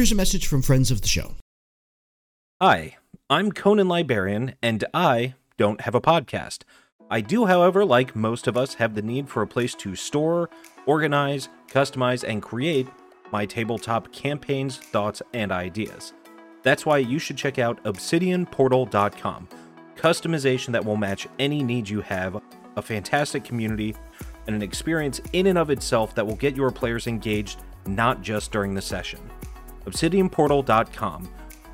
Here's a message from friends of the show. Hi, I'm Conan Librarian, and I don't have a podcast. I do, however, like most of us, have the need for a place to store, organize, customize, and create my tabletop campaigns, thoughts, and ideas. That's why you should check out obsidianportal.com. Customization that will match any need you have, a fantastic community, and an experience in and of itself that will get your players engaged not just during the session. ObsidianPortal.com.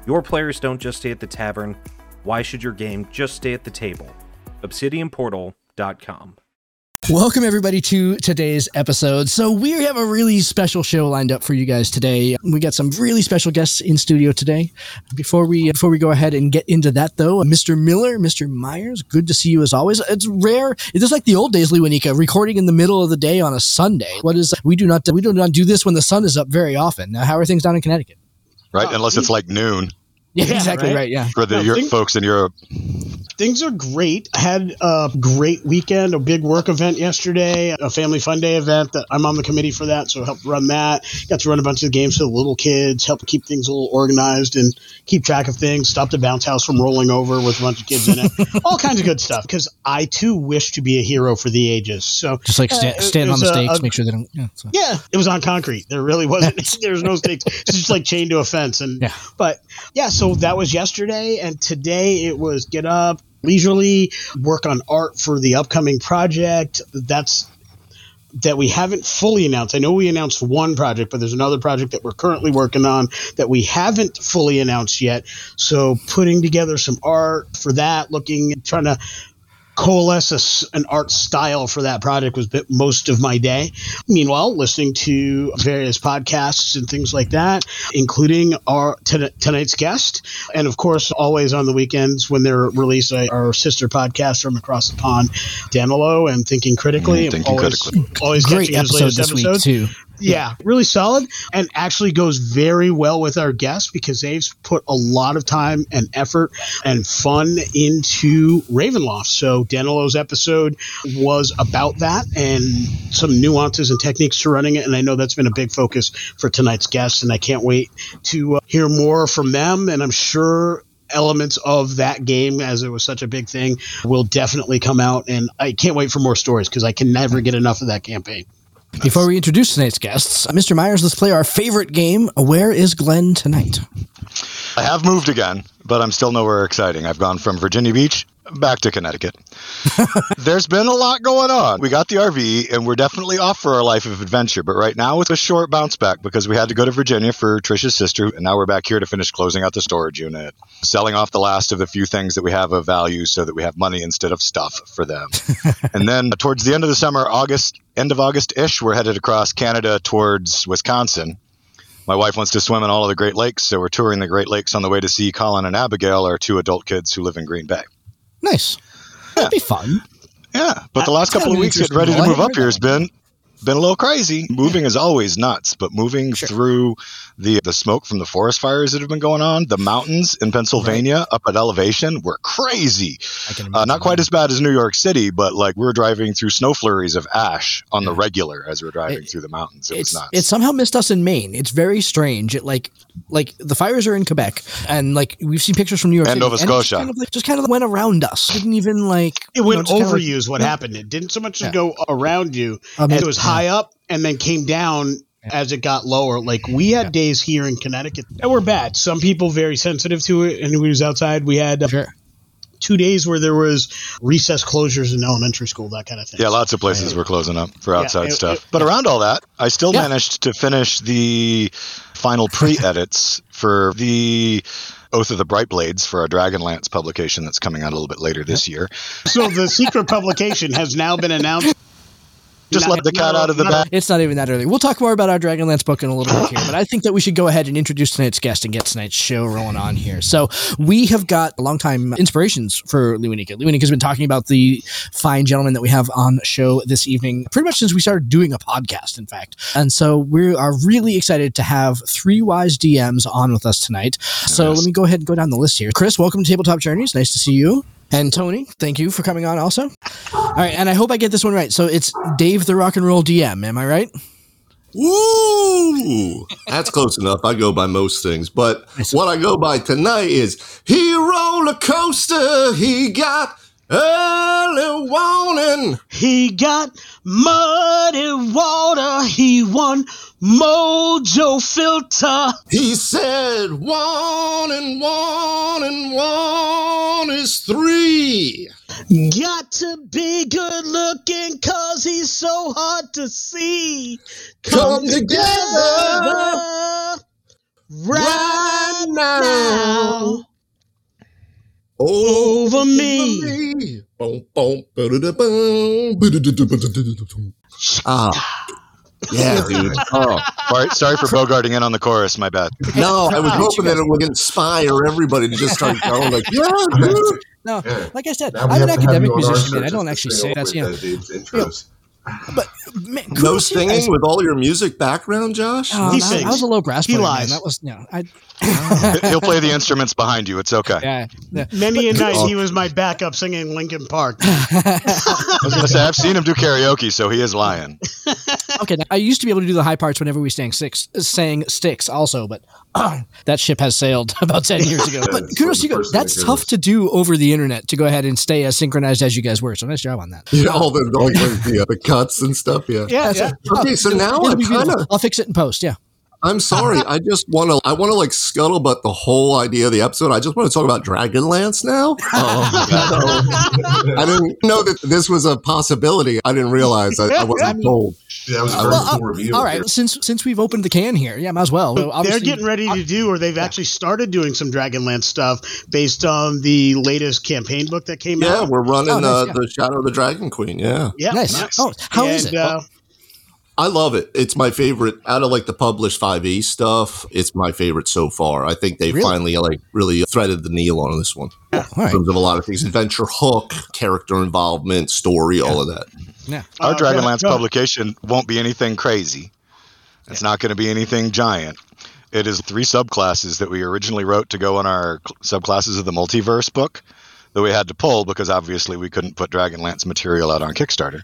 Your players don't just stay at the tavern. Why should your game just stay at the table? ObsidianPortal.com. Welcome, everybody, to today's episode. So, we have a really special show lined up for you guys today. We got some really special guests in studio today. Before we before we go ahead and get into that, though, Mr. Miller, Mr. Myers, good to see you as always. It's rare. It is like the old days, Lewanika, recording in the middle of the day on a Sunday. What is we do not we do not do this when the sun is up very often. Now, how are things down in Connecticut? Right? Oh, Unless it's like noon Yeah, Yeah, exactly right? right. Yeah. for the No, Euro- think- folks in Europe. Things are great. I had a great weekend, a big work event yesterday, a family fun day event that I'm on the committee for that, so helped run that. Got to run a bunch of games for the little kids, help keep things a little organized and keep track of things. Stopped the bounce house from rolling over with a bunch of kids in it. All kinds of good stuff because I too wish to be a hero for the ages. So Just like sta- Uh, stand on the was a- stakes, a- make sure they don't. Yeah. So. Yeah, it was on concrete. There really wasn't. There's no stakes. It's just like chained to a fence. And Yeah. but yeah, so that was yesterday, and today it was get up leisurely, work on art for the upcoming project. That's that we haven't fully announced. I know we announced one project, but there's another project that we're currently working on that we haven't fully announced yet. So putting together some art for that, looking, trying to coalesce a s an art style for that project was most of my day. Meanwhile, listening to various podcasts and things like that, including our ton- tonight's guest, and of course, always on the weekends when they're released, uh, our sister podcast from across the pond, Danilo and Thinking Critically. Mm, Thinking always, Critically. Always Great catching his episode latest this week too. Yeah, really solid and actually goes very well with our guests because they've put a lot of time and effort and fun into Ravenloft. So Danilo's episode was about that and some nuances and techniques to running it. And I know that's been a big focus for tonight's guests. And I can't wait to uh, hear more from them. And I'm sure elements of that game as it was such a big thing will definitely come out and I can't wait for more stories because I can never get enough of that campaign. Before we introduce tonight's guests, Mr. Myers, let's play our favorite game. Where is Glenn tonight? I have moved again, but I'm still nowhere exciting. I've gone from Virginia Beach back to Connecticut. There's been a lot going on. We got the RV and we're definitely off for our life of adventure, but right now it's a short bounce back because we had to go to Virginia for Trisha's sister and now we're back here to finish closing out the storage unit, selling off the last of the few things that we have of value so that we have money instead of stuff for them. and then towards the end of the summer, August, end of August-ish, we're headed across Canada towards Wisconsin. My wife wants to swim in all of the Great Lakes, so we're touring the Great Lakes on the way to see Colin and Abigail, our two adult kids who live in Green Bay. Nice. That'd be fun. Yeah, but the last That's couple of weeks getting ready to move up here has been been a little crazy. Moving is always nuts, but moving Sure. through the the smoke from the forest fires that have been going on, the mountains in Pennsylvania up at elevation were crazy. I can Uh, not quite as bad as New York City, but like we're driving through snow flurries of ash on the regular as we're driving It- through the mountains. It it's, was nuts. it somehow missed us in Maine. It's very strange. It like like the fires are in Quebec, and like we've seen pictures from New York And City, Nova it just Scotia. kind of, like, just kind of went around us. Didn't even like It you know, went just kinda over like- you is what Yeah. happened. It didn't so much Yeah. as go around you. Um, it was high up and then came down as it got lower. Like we had Yeah. days here in Connecticut that were bad. Some people very sensitive to it, and we was outside. We had uh, Sure. two days where there was recess closures in elementary school, that kind of thing. yeah, lots of places were closing up for Yeah, outside it- stuff. it- but around all that, I still Yeah. managed to finish the final pre-edits for the Oath of the Bright Blades for our Dragonlance publication that's coming out a little bit later this year. So the secret publication has now been announced. Just let the cat out of the bag. It's not even that early. We'll talk more about our Dragonlance book in a little bit here, but I think that we should go ahead and introduce tonight's guest and get tonight's show rolling on here. So we have got longtime inspirations for Lewinika. Lewinika has been talking about the fine gentleman that we have on show this evening, pretty much since we started doing a podcast, in fact. And so we are really excited to have three wise DMs on with us tonight. So Yes. let me go ahead and go down the list here. Chris, welcome to Tabletop Journeys. Nice to see you. And Tony, thank you for coming on also. All right, and I hope I get this one right. So it's Dave the Rock and Roll DM, am I right? Woo! That's close enough. I go by most things, but what I go by tonight is he roller coaster. He got early warning. He got muddy water. He won Mojo Filter. He said one and one and one is three. Got to be good looking cause he's so hard to see. Come together right right now. Over me. Ah, yeah, dude. Oh. Sorry, sorry for bogarting in on the chorus. My bad. No, I was hoping that it would inspire everybody to just start going like, yeah, dude. No, like I said, Now I'm an have to have academic you on our musician. I don't actually say that's you know. With Dave's intros. But man, No kudos to singing with all your music background, Josh? Oh, He no, I was a low brass He player, man. That was no. I, He'll play the instruments behind you. It's okay. yeah, yeah. Many a night kudos- he was my backup singing Linkin Park. I was gonna say I've seen him do karaoke, so he is lying. Okay, now, I used to be able to do the high parts whenever we sang six, sang Styx, also, but that ship has sailed about ten years ago. But That's kudos to you guys. That's tough to do over the internet to go ahead and stay as synchronized as you guys were. So nice job on that. Yeah, all the, all the, yeah, uh, the cuts and stuff, yeah. Yeah, yeah. Okay, so now I be beautiful. kind of, I'll fix it in post. Yeah. I'm sorry. I just want to, I want to like scuttlebutt the whole idea of the episode. I just want to talk about Dragonlance now. Oh, I didn't know that this was a possibility. I didn't realize. I, I wasn't told. That was a very Well, cool uh, review. all right. Since since we've opened the can here, yeah, might as well. So They're getting ready to do, or they've actually started doing some Dragonlance stuff based on the latest campaign book that came Yeah, out. Yeah, we're running Oh, nice, uh, yeah. the Shadow of the Dragon Queen. Yeah. Yeah, Nice. Nice. Oh, how is and, it? Uh, I love it. It's my favorite out of like the published 5e stuff. It's my favorite so far. I think they Really? finally like really threaded the needle on this one all in right. terms of a lot of things: adventure hook, character involvement, story, all of that. Yeah. Our Uh, Dragonlance go- go. publication won't be anything crazy. It's not going to be anything giant. It is three subclasses that we originally wrote to go in our subclasses of the multiverse book that we had to pull because obviously we couldn't put Dragonlance material out on Kickstarter.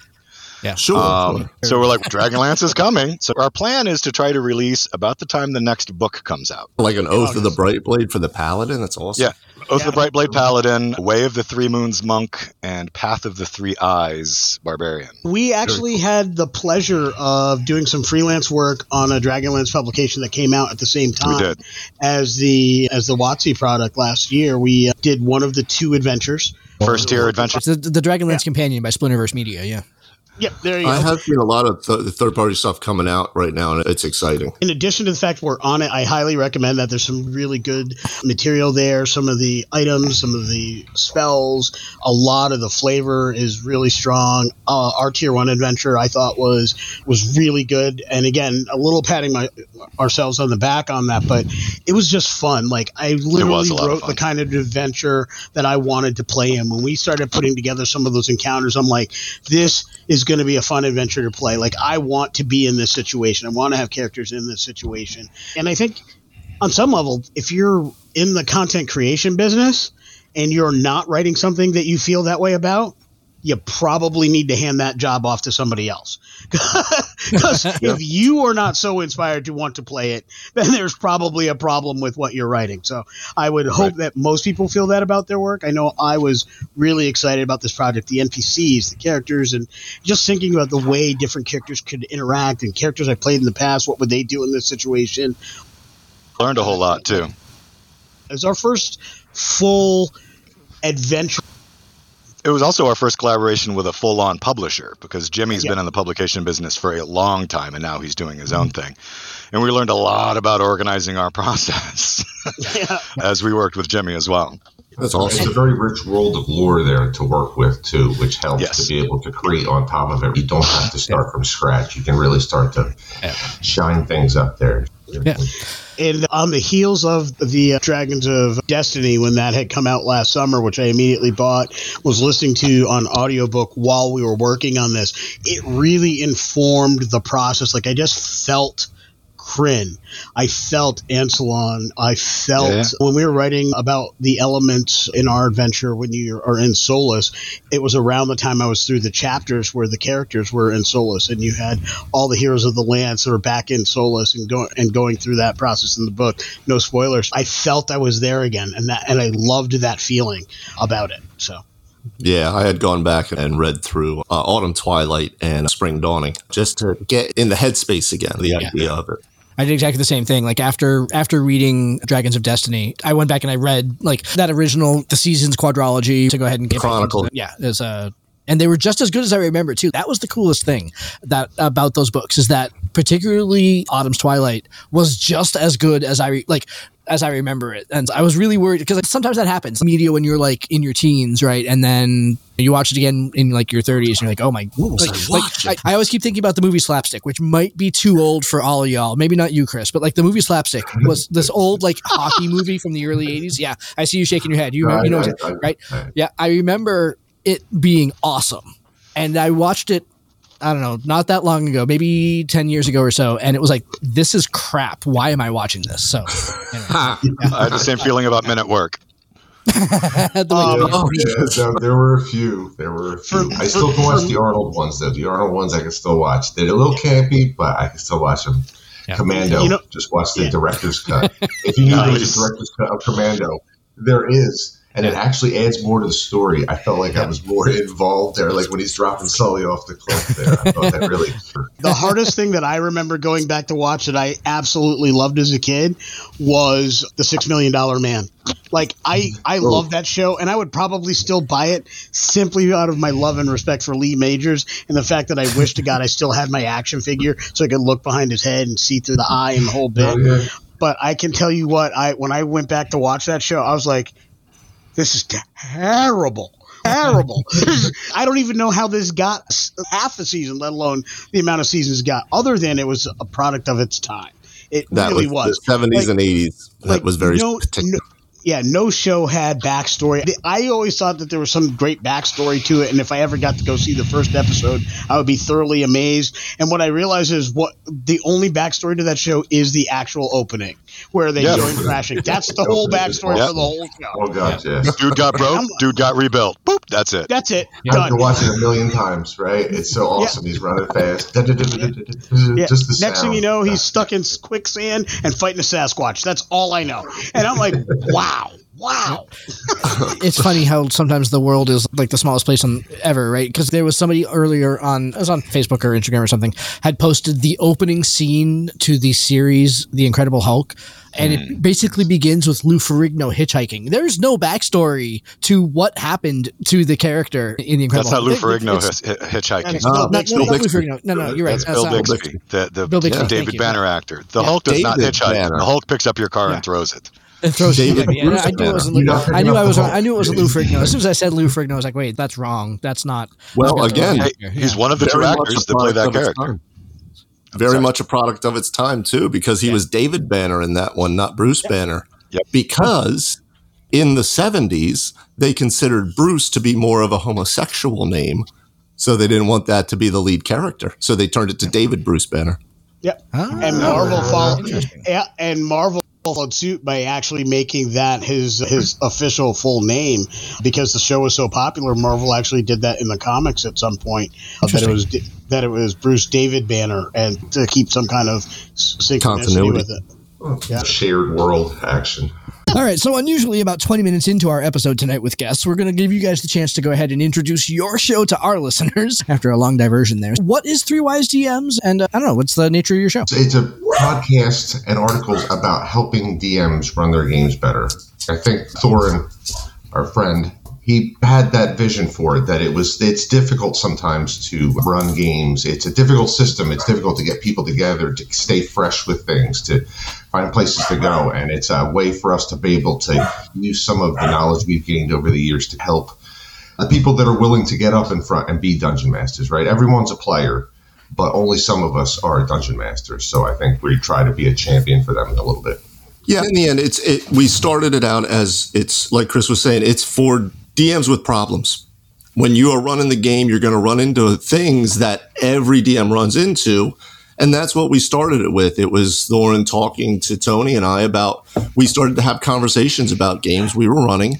Yeah. Sure. Um, so we're like, Dragonlance is coming. So our plan is to try to release about the time the next book comes out. like an Oath of the Bright Blade for the Paladin. That's awesome. Yeah. Oath Yeah. of the Bright Blade Paladin, Way of the Three Moons Monk, and Path of the Three Eyes Barbarian. We actually had the pleasure of doing some freelance work on a Dragonlance publication that came out at the same time We did. as the as the WotC product last year. We uh, did one of the two adventures. First tier adventure. The, the Dragonlance Companion by Splinterverse Media. Yeah. Yep, there you go. I have seen a lot of th- third party stuff coming out right now, and it's exciting. in addition to the fact we're on it, I highly recommend that there's some really good material there. Some of the items, some of the spells, a lot of the flavor is really strong. Uh, our tier one adventure I thought was was really good, and again, a little patting my ourselves on the back on that, but it was just fun. Like I literally a lot of wrote the kind of adventure that I wanted to play in. When we started putting together some of those encounters, I'm like, this is is going to be a fun adventure to play. Like I want to be in this situation. I want to have characters in this situation. And I think on some level, if you're in the content creation business and you're not writing something that you feel that way about, you probably need to hand that job off to somebody else. Because if you are not so inspired to want to play it, then there's probably a problem with what you're writing. So I would hope that most people feel that about their work. I know I was really excited about this project, the NPCs, the characters, and just thinking about the way different characters could interact and characters I played in the past. What would they do in this situation? Learned a whole lot too. It was our first full adventure it was also our first collaboration with a full on publisher because Jimmy's been in the publication business for a long time and now he's doing his own mm-hmm. thing. And we learned a lot about organizing our process yeah. as we worked with Jimmy as well. That's awesome. It's a very rich world of lore there to work with too, which helps yes. to be able to create on top of it. You don't have to start from scratch. You can really start to shine things up there. Yeah. And on the heels of the uh, Dragons of Destiny, when that had come out last summer, which I immediately bought, was listening to on audiobook while we were working on this, it really informed the process. Like I just felt Krynn. I felt Ansalon. I felt yeah. when we were writing about the elements in our adventure when you are in Solace, it was around the time I was through the chapters where the characters were in Solace, and you had all the heroes of the Lance that were back in Solace and going and going through that process in the book. No spoilers. I felt I was there again, and that and I loved that feeling about it. So. Yeah, I had gone back and read through uh, Autumn Twilight and Spring Dawning just to get in the headspace again, the yeah. idea of it. I did exactly the same thing. Like after after reading Dragons of Destiny, I went back and I read like that original the seasons quadrology to go ahead and get Chronicle. Yeah, there's a uh, and they were just as good as I remember too. That was the coolest thing that about those books is that particularly Autumn's Twilight was just as good as I like as I remember it. And I was really worried because like, sometimes that happens media when you're like in your teens, right? And then you watch it again in like your 30s and you're like, oh my, like, like I, I, always keep thinking about the movie Slapstick, which might be too old for all of y'all. Maybe not you, Chris, but like the movie Slapstick was this old like hockey movie from the early 80s. Yeah, I see you shaking your head. You, you know, right? Yeah, I remember it being awesome. And I watched it I don't know, not that long ago, maybe 10 years ago or so. And it was like, this is crap. Why am I watching this? So anyway, yeah. I had the same feeling about Men at Work. um, oh, yeah, there were a few. There were a few. I still can watch the Arnold ones though. The Arnold ones I can still watch. They're a little campy, but I can still watch them. Yeah. Commando. You know, just watch the yeah. director's cut. If you need nice. the director's cut of Commando, there is and it actually adds more to the story. I felt like I was more involved there, like when he's dropping Sully off the cliff there. I thought that really. the hardest thing that I remember going back to watch that I absolutely loved as a kid was the Six Million Dollar Man. Like I, I oh. love that show, and I would probably still buy it simply out of my love and respect for Lee Majors and the fact that I wish to God I still had my action figure so I could look behind his head and see through the eye and the whole bit. Oh, yeah. But I can tell you what, I when I went back to watch that show, I was like, this is terrible. Terrible. I don't even know how this got half a season, let alone the amount of seasons got, other than it was a product of its time. It that really was. The 70s like, and 80s. That like was very no, no, yeah, no show had backstory. I always thought that there was some great backstory to it, and if I ever got to go see the first episode, I would be thoroughly amazed. And what I realized is what the only backstory to that show is the actual opening, where they yep. join crashing. That's the whole backstory yep. for the whole show. Oh god, yeah. Dude got broke. Dude got rebuilt. Boop. That's it. That's it. Yeah. Done. I've watch it a million times. Right? It's so awesome. Yeah. He's running fast. Just the Next thing you know, he's stuck in quicksand and fighting a Sasquatch. That's all I know. And I'm like, wow. Wow. Wow. it's funny how sometimes the world is like the smallest place on ever, right? Because there was somebody earlier on, it was on Facebook or Instagram or something, had posted the opening scene to the series, The Incredible Hulk. And mm. it basically begins with Lou Ferrigno hitchhiking. There's no backstory to what happened to the character in The Incredible That's Hulk. not Lou Ferrigno hitchhiking. No, no, not, no, not Lou Ferrigno. No, no, you're right. That's, Bill Bixby, the, the Bill Bixby, David Banner actor. The yeah. Hulk does David not hitchhike. Banner. The Hulk picks up your car yeah. and throws it. And throws David I, I knew it was Lou, I knew I was I knew it was Lou Ferrigno. As soon as I said Lou Ferrigno, I was like, wait, that's wrong. That's not. Well, again, he's one of the two actors that play that character. Very much a product of its time too, because he yeah. was David Banner in that one, not Bruce yep. Banner. Yep. Because in the 70s, they considered Bruce to be more of a homosexual name. So they didn't want that to be the lead character. So they turned it to David Bruce Banner. Yep. Ah, and Marvel followed. Yeah, and Marvel followed suit by actually making that his his official full name because the show was so popular. Marvel actually did that in the comics at some point uh, that it was that it was Bruce David Banner and to keep some kind of synchronicity with it. Yeah. Shared world action. All right, so unusually about 20 minutes into our episode tonight with guests, we're going to give you guys the chance to go ahead and introduce your show to our listeners after a long diversion there. What is Three Wise DMs? And uh, I don't know, what's the nature of your show? It's a podcast and articles about helping DMs run their games better. I think Thorin, our friend, he had that vision for it that it was it's difficult sometimes to run games. It's a difficult system. It's difficult to get people together to stay fresh with things to find places to go. And it's a way for us to be able to use some of the knowledge we've gained over the years to help the people that are willing to get up in front and be dungeon masters right? Everyone's a player but only some of us are dungeon masters. So i think we try to be a champion for them a little bit. Yeah in the end it's it we started it out as it's like chris was saying it's for DMs with problems. When you are running the game, you're going to run into things that every DM runs into. And that's what we started it with. It was Thorin talking to Tony and I about, we started to have conversations about games we were running.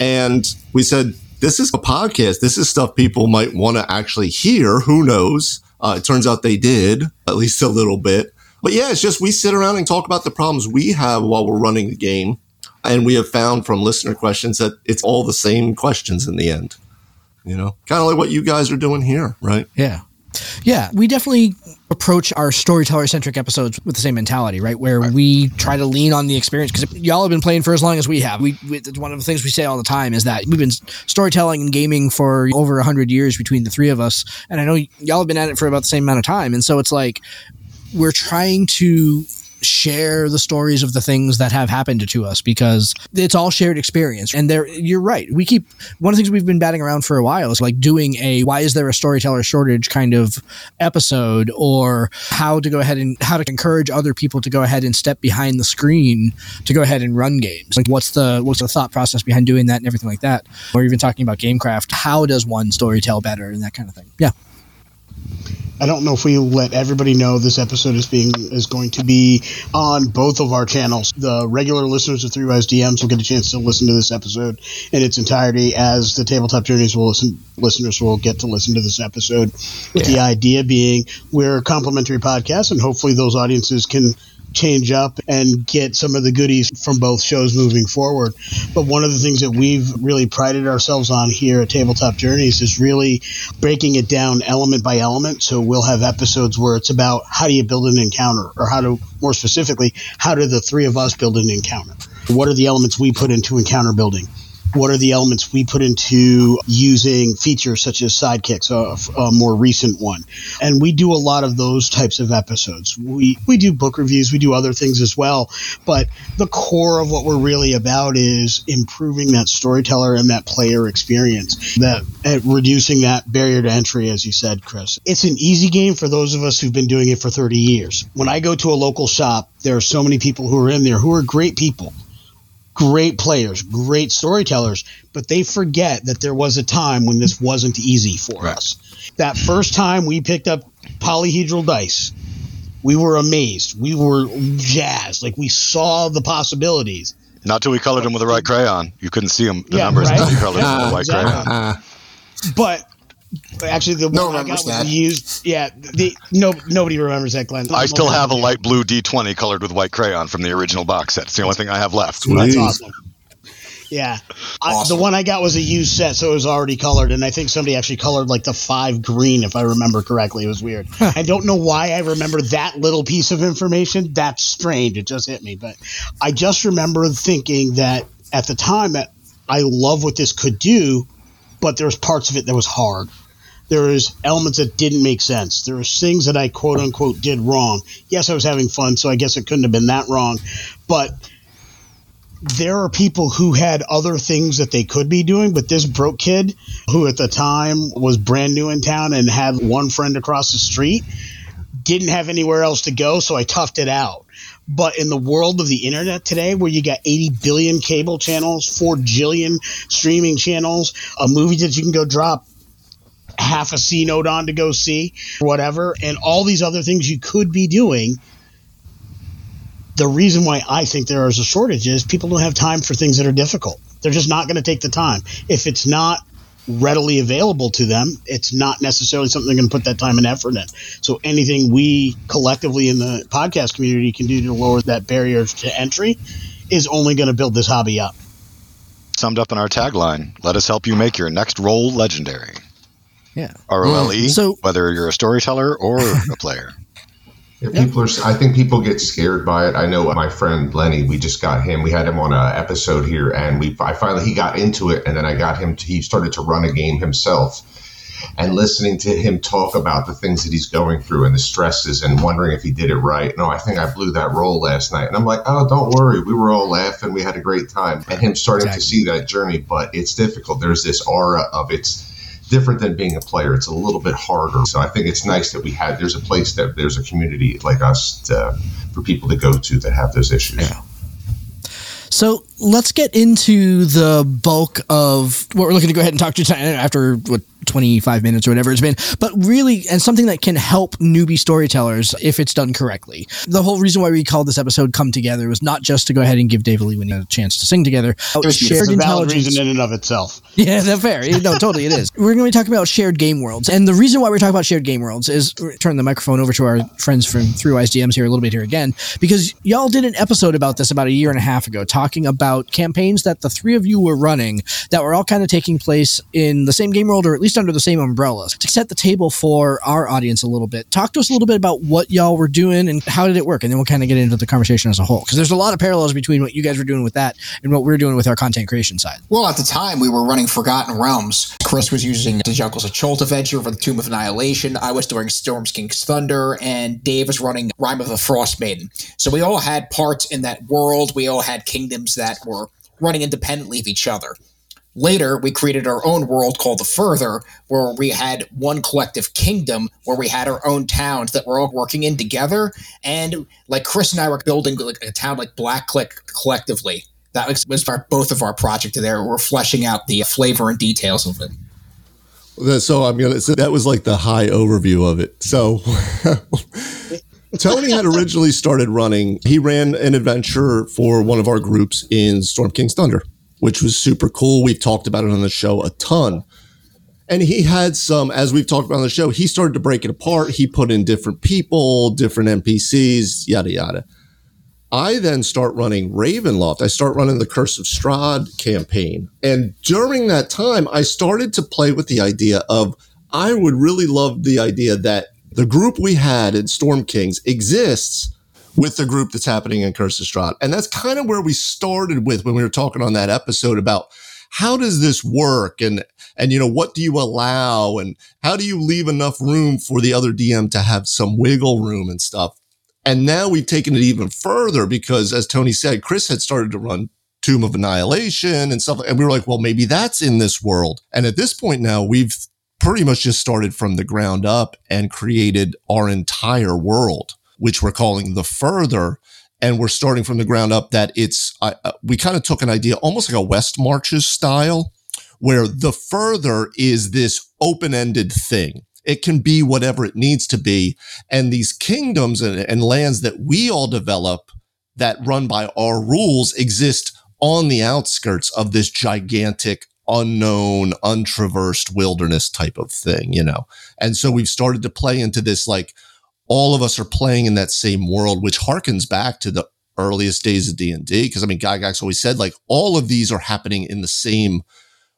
And we said, this is a podcast. This is stuff people might want to actually hear. Who knows? Uh, it turns out they did, at least a little bit. But yeah, it's just we sit around and talk about the problems we have while we're running the game. And we have found from listener questions that it's all the same questions in the end. You know, kind of like what you guys are doing here, right? Yeah. Yeah, we definitely approach our storyteller centric episodes with the same mentality, right? Where right. we try to lean on the experience because y'all have been playing for as long as we have. We, we, one of the things we say all the time is that we've been storytelling and gaming for over a hundred years between the three of us, and I know y'all have been at it for about the same amount of time, and so it's like we're trying to share the stories of the things that have happened to us because it's all shared experience. And there, you're right. We keep one of the things we've been batting around for a while is like doing a why is there a storyteller shortage kind of episode or how to go ahead and how to encourage other people to go ahead and step behind the screen to go ahead and run games. Like what's the what's the thought process behind doing that and everything like that. Or even talking about gamecraft. How does one story tell better and that kind of thing. Yeah. I don't know if we let everybody know this episode is being is going to be on both of our channels. The regular listeners of Three Wise DMs will get a chance to listen to this episode in its entirety, as the Tabletop Journeys will listen. Listeners will get to listen to this episode. Yeah. The idea being we're a complimentary podcast, and hopefully those audiences can change up and get some of the goodies from both shows moving forward. But one of the things that we've really prided ourselves on here at Tabletop Journeys is really breaking it down element by element. So we'll have episodes where it's about how do you build an encounter, or how to, more specifically, how do the three of us build an encounter? What are the elements we put into encounter building? What are the elements we put into using features such as sidekicks, a, a, more recent one. And we do a lot of those types of episodes. We, we do book reviews, we do other things as well. But the core of what we're really about is improving that storyteller and that player experience, that reducing that barrier to entry, as you said, Chris. It's an easy game for those of us who've been doing it for 30 years. When I go to a local shop, there are so many people who are in there who are great people great players, great storytellers, but they forget that there was a time when this wasn't easy for right. us. That first time we picked up polyhedral dice, we were amazed. We were jazzed. Like we saw the possibilities. Not till we colored them with the right crayon. You couldn't see them, the yeah, numbers right? until you colored them with the white exactly. crayon. But Actually, the no one I got was used. Yeah, the no nobody remembers that, Glenn. I still have a light blue D20 colored with white crayon from the original box set. It's the only thing I have left. That's awesome. Yeah, awesome. I, the one I got was a used set, so it was already colored, and I think somebody actually colored like the five green, if I remember correctly. It was weird. I don't know why I remember that little piece of information. That's strange. It just hit me, but I just remember thinking that at the time that I love what this could do, but there's parts of it that was hard there was elements that didn't make sense. There was things that I quote unquote did wrong. Yes, I was having fun, so I guess it couldn't have been that wrong. But there are people who had other things that they could be doing, but this broke kid, who at the time was brand new in town and had one friend across the street, didn't have anywhere else to go, so I toughed it out. But in the world of the internet today, where you got 80 billion cable channels, 4 jillion streaming channels, uh, a movie that you can go drop half a C note on to go see, whatever, and all these other things you could be doing. The reason why I think there is a shortage is people don't have time for things that are difficult. They're just not going to take the time. If it's not readily available to them, it's not necessarily something they're going to put that time and effort in. So anything we collectively in the podcast community can do to lower that barrier to entry is only going to build this hobby up. Summed up in our tagline, let us help you make your next role legendary. Yeah. R O L E. So whether you're a storyteller or a player. Yeah, people are. I think people get scared by it. I know my friend Lenny. We just got him. We had him on an episode here, and we. I finally he got into it, and then I got him. To, he started to run a game himself, and listening to him talk about the things that he's going through and the stresses, and wondering if he did it right. No, I think I blew that roll last night, and I'm like, oh, don't worry. We were all laughing. We had a great time, and him starting exactly. to see that journey. But it's difficult. There's this aura of it's different than being a player. It's a little bit harder. So I think it's nice that we have. There's a place that there's a community like us to, for people to go to that have those issues. Yeah. So let's get into the bulk of what we're looking to go ahead and talk to tonight after what 25 minutes or whatever it's been, but really, and something that can help newbie storytellers if it's done correctly. The whole reason why we called this episode "Come Together" was not just to go ahead and give Dave Lee a chance to sing together. It was shared a valid reason in and of itself. Yeah, that's fair. No, totally, it is. We're going to be talking about shared game worlds, and the reason why we're talking about shared game worlds is turn the microphone over to our friends from Three Wise DMs here a little bit here again, because y'all did an episode about this about a year and a half ago, talking about campaigns that the three of you were running that were all kind of taking place in the same game world, or at least under the same umbrellas. To set the table for our audience a little bit, talk to us a little bit about what y'all were doing and how did it work, and then we'll kind of get into the conversation as a whole because there's a lot of parallels between what you guys were doing with that and what we're doing with our content creation side. Well, at the time we were running Forgotten Realms. Chris was using the Jungles of Chult adventure for the Tomb of Annihilation. I was doing Storm's King's Thunder, and Dave was running Rime of the Frost Maiden. So we all had parts in that world. We all had kingdoms that were running independently of each other. Later, we created our own world called the Further, where we had one collective kingdom, where we had our own towns that we were all working in together. And like Chris and I were building like a town like Black Click collectively. That was, was our, both of our project there. We're fleshing out the flavor and details of it. So I'm gonna. So that was like the high overview of it. So Tony had originally started running. He ran an adventure for one of our groups in Storm King's Thunder which was super cool. We've talked about it on the show a ton. And he had some, as we've talked about on the show, he started to break it apart. He put in different people, different NPCs, yada, yada. I then start running Ravenloft. I start running the Curse of Strahd campaign. And during that time, I started to play with the idea of I would really love the idea that the group we had in Storm Kings exists with the group that's happening in Strahd. And that's kind of where we started with when we were talking on that episode about how does this work and and you know what do you allow and how do you leave enough room for the other DM to have some wiggle room and stuff. And now we've taken it even further because as Tony said, Chris had started to run Tomb of Annihilation and stuff and we were like, well maybe that's in this world. And at this point now we've pretty much just started from the ground up and created our entire world which we're calling the further. And we're starting from the ground up that it's, uh, we kind of took an idea almost like a West Marches style, where the further is this open ended thing. It can be whatever it needs to be. And these kingdoms and, and lands that we all develop that run by our rules exist on the outskirts of this gigantic unknown, untraversed wilderness type of thing, you know? And so we've started to play into this like all of us are playing in that same world, which harkens back to the earliest days of D and D. Because I mean, Gygax always said like all of these are happening in the same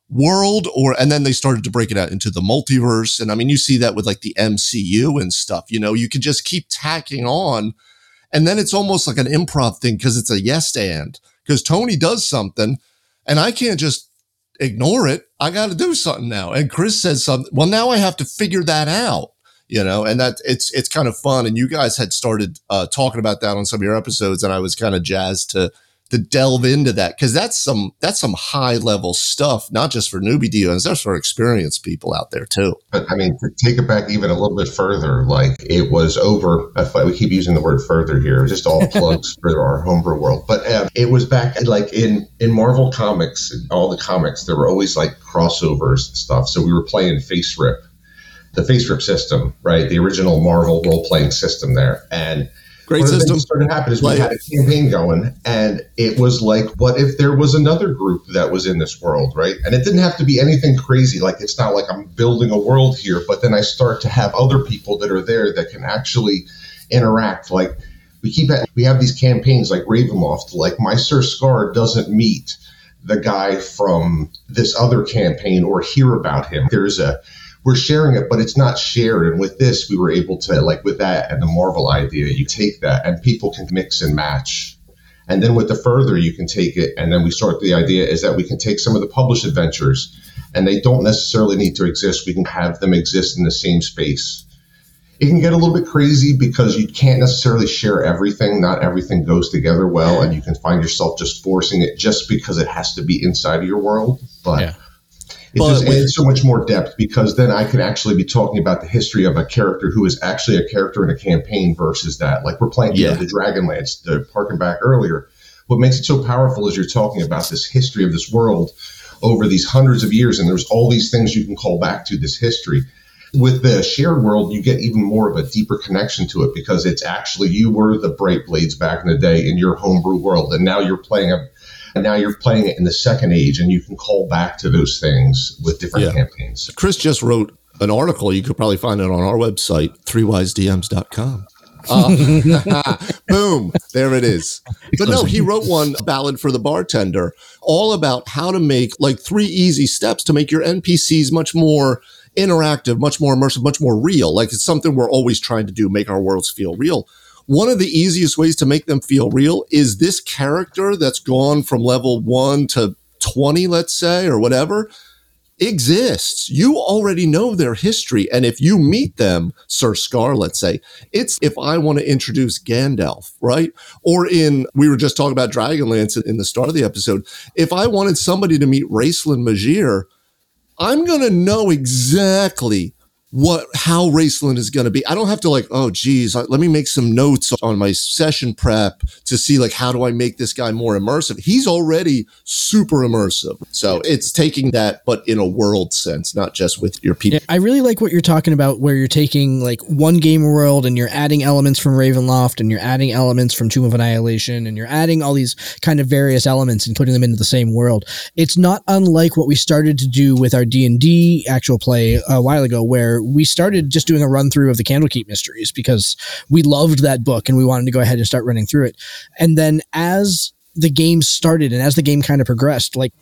world, or and then they started to break it out into the multiverse. And I mean, you see that with like the MCU and stuff. You know, you can just keep tacking on, and then it's almost like an improv thing because it's a yes and because Tony does something, and I can't just ignore it. I got to do something now. And Chris says something. Well, now I have to figure that out you know, and that it's it's kind of fun. And you guys had started uh, talking about that on some of your episodes, and I was kind of jazzed to to delve into that because that's some that's some high level stuff, not just for newbie DMs, that's for experienced people out there too. But I mean, to take it back even a little bit further, like it was over. We keep using the word further here, just all plugs for our homebrew world. But uh, it was back like in in Marvel comics, all the comics, there were always like crossovers and stuff. So we were playing FASERIP the FASERIP system, right? The original Marvel role playing system there. And Great One system. What started happening happen is we had a campaign going, and it was like, what if there was another group that was in this world, right? And it didn't have to be anything crazy. Like it's not like I'm building a world here, but then I start to have other people that are there that can actually interact. Like we keep at, we have these campaigns like Ravenloft. Like my Sir Scar doesn't meet the guy from this other campaign or hear about him. There's a we're sharing it, but it's not shared. And with this, we were able to, like with that and the Marvel idea, you take that and people can mix and match. And then with the further, you can take it. And then we start the idea is that we can take some of the published adventures and they don't necessarily need to exist. We can have them exist in the same space. It can get a little bit crazy because you can't necessarily share everything. Not everything goes together well, and you can find yourself just forcing it just because it has to be inside of your world. But yeah it but just adds so much more depth because then I can actually be talking about the history of a character who is actually a character in a campaign versus that. Like we're playing yeah. you know, the Dragonlance, the parking back earlier. What makes it so powerful is you're talking about this history of this world over these hundreds of years, and there's all these things you can call back to this history. With the shared world, you get even more of a deeper connection to it because it's actually you were the Bright Blades back in the day in your homebrew world, and now you're playing a and now you're playing it in the second age and you can call back to those things with different yeah. campaigns. Chris just wrote an article. You could probably find it on our website, threewisedms.com. Uh, boom, there it is. But no, he wrote one ballad for the bartender, all about how to make like three easy steps to make your NPCs much more interactive, much more immersive, much more real. Like it's something we're always trying to do, make our worlds feel real. One of the easiest ways to make them feel real is this character that's gone from level one to 20, let's say, or whatever, exists. You already know their history. And if you meet them, Sir Scar, let's say, it's if I want to introduce Gandalf, right? Or in, we were just talking about Dragonlance in the start of the episode. If I wanted somebody to meet Raistlin Majere, I'm going to know exactly what how Raistlin is going to be. I don't have to like, oh geez, let me make some notes on my session prep to see like how do I make this guy more immersive. He's already super immersive, so it's taking that, but in a world sense, not just with your people. Yeah, I really like what you're talking about, where you're taking like one game world and you're adding elements from Ravenloft and you're adding elements from Tomb of Annihilation and you're adding all these kind of various elements and putting them into the same world. It's not unlike what we started to do with our D and D actual play a while ago, where we started just doing a run through of the Candlekeep Mysteries because we loved that book and we wanted to go ahead and start running through it. And then as the game started and as the game kind of progressed, like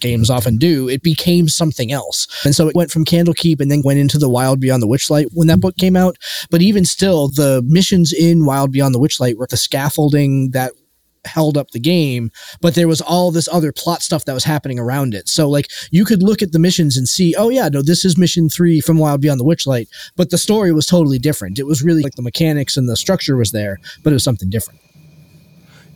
games often do, it became something else. And so it went from Candlekeep and then went into the Wild Beyond the Witchlight when that book came out. But even still, the missions in Wild Beyond the Witchlight were the scaffolding that held up the game, but there was all this other plot stuff that was happening around it. So like you could look at the missions and see, oh yeah, no, this is mission three from Wild Beyond the Witchlight, but the story was totally different. It was really like the mechanics and the structure was there, but it was something different.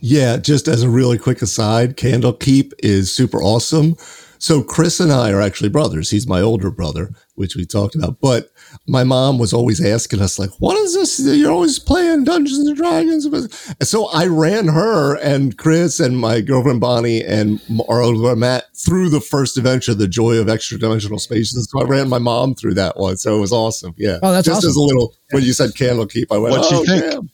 Yeah, just as a really quick aside, Candlekeep is super awesome. So Chris and I are actually brothers. He's my older brother, which we talked about. But my mom was always asking us, like, what is this? You're always playing Dungeons and Dragons. And so I ran her and Chris and my girlfriend Bonnie and our older Matt through the first adventure, The Joy of Extra Dimensional Spaces. So I ran my mom through that one. So it was awesome. Yeah. Oh, that's Just awesome. as a little, when you said Candlekeep, I went, What'd oh, you think? Damn.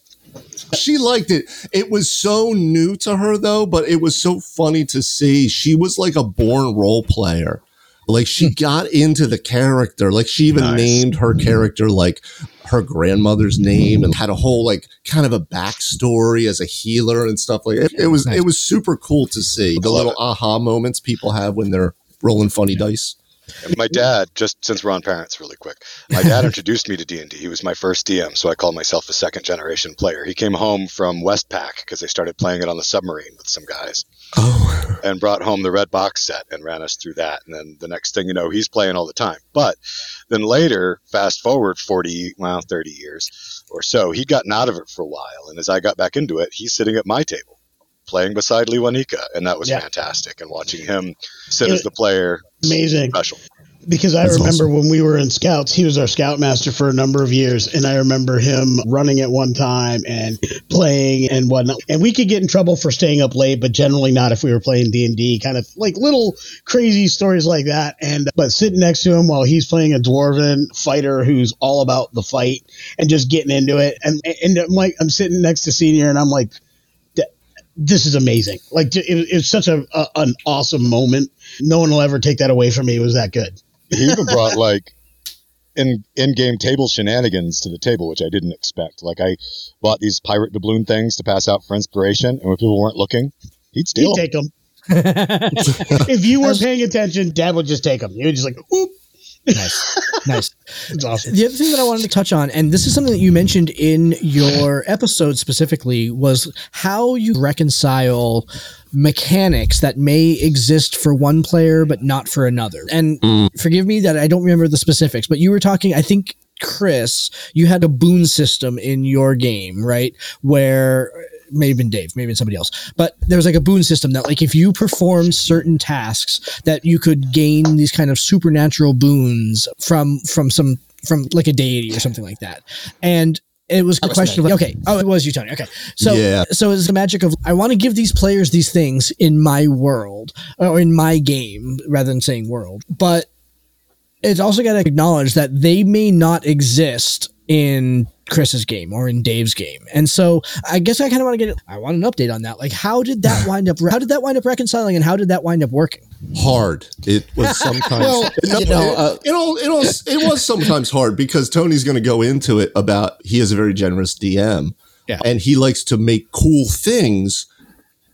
She liked it. It was so new to her though, but it was so funny to see. She was like a born role player. Like she hmm. got into the character. Like she even nice. named her character like her grandmother's name and had a whole like kind of a backstory as a healer and stuff like it. It was it was super cool to see the little aha moments people have when they're rolling funny dice. My dad, just since we're on parents, really quick, my dad introduced me to D and D. He was my first DM, so I call myself a second generation player. He came home from Westpac because they started playing it on the submarine with some guys, oh. and brought home the red box set and ran us through that. And then the next thing you know, he's playing all the time. But then later, fast forward forty, well, thirty years or so, he'd gotten out of it for a while, and as I got back into it, he's sitting at my table playing beside Lee Wanika, and that was yeah. fantastic. And watching him sit it, as the player, amazing, special. because I That's remember awesome. when we were in scouts, he was our scoutmaster for a number of years, and I remember him running at one time and playing and whatnot. And we could get in trouble for staying up late, but generally not if we were playing D and D. Kind of like little crazy stories like that. And but sitting next to him while he's playing a dwarven fighter who's all about the fight and just getting into it, and and I'm like I'm sitting next to senior, and I'm like this is amazing. Like it, it was such a, a, an awesome moment. No one will ever take that away from me. It was that good. He even brought like in in game table shenanigans to the table, which I didn't expect. Like I bought these pirate doubloon things to pass out for inspiration, and when people weren't looking, he'd steal. He'd take them. if you weren't paying attention, Dad would just take them. You would just like, whoop. Nice, nice. It's awesome. The other thing that I wanted to touch on, and this is something that you mentioned in your episode specifically, was how you reconcile mechanics that may exist for one player but not for another. And mm. forgive me that I don't remember the specifics, but you were talking, I think, Chris, you had a boon system in your game, right? Where may have been Dave, maybe somebody else, but there was like a boon system that like if you perform certain tasks that you could gain these kind of supernatural boons from from some from like a deity or something like that. And it was a question of like, okay, oh, it was you, Tony. Okay, so yeah. so it's the magic of I want to give these players these things in my world uh, or in my game rather than saying world, but it's also got to acknowledge that they may not exist in Chris's game or in Dave's game. And so I guess I kind of want to get I want an update on that. Like how did that wind up how did that wind up reconciling and how did that wind up working? Hard. It was sometimes well, you know, uh, it, it, all, it, all, it was sometimes hard because Tony's going to go into it about he is a very generous DM. Yeah. And he likes to make cool things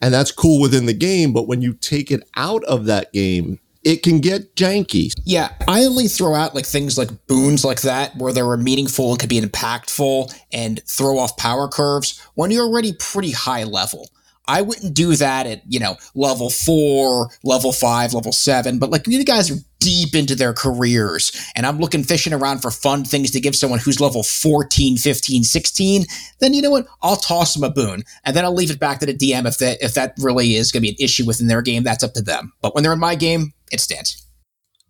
and that's cool within the game, but when you take it out of that game, it can get janky. Yeah, I only throw out like things like boons like that where they're meaningful and could be impactful and throw off power curves when you're already pretty high level. I wouldn't do that at, you know, level four, level five, level seven, but like you guys are deep into their careers and I'm looking fishing around for fun things to give someone who's level 14, 15, 16, then you know what? I'll toss them a boon and then I'll leave it back to the DM if that, if that really is going to be an issue within their game, that's up to them. But when they're in my game, it stands.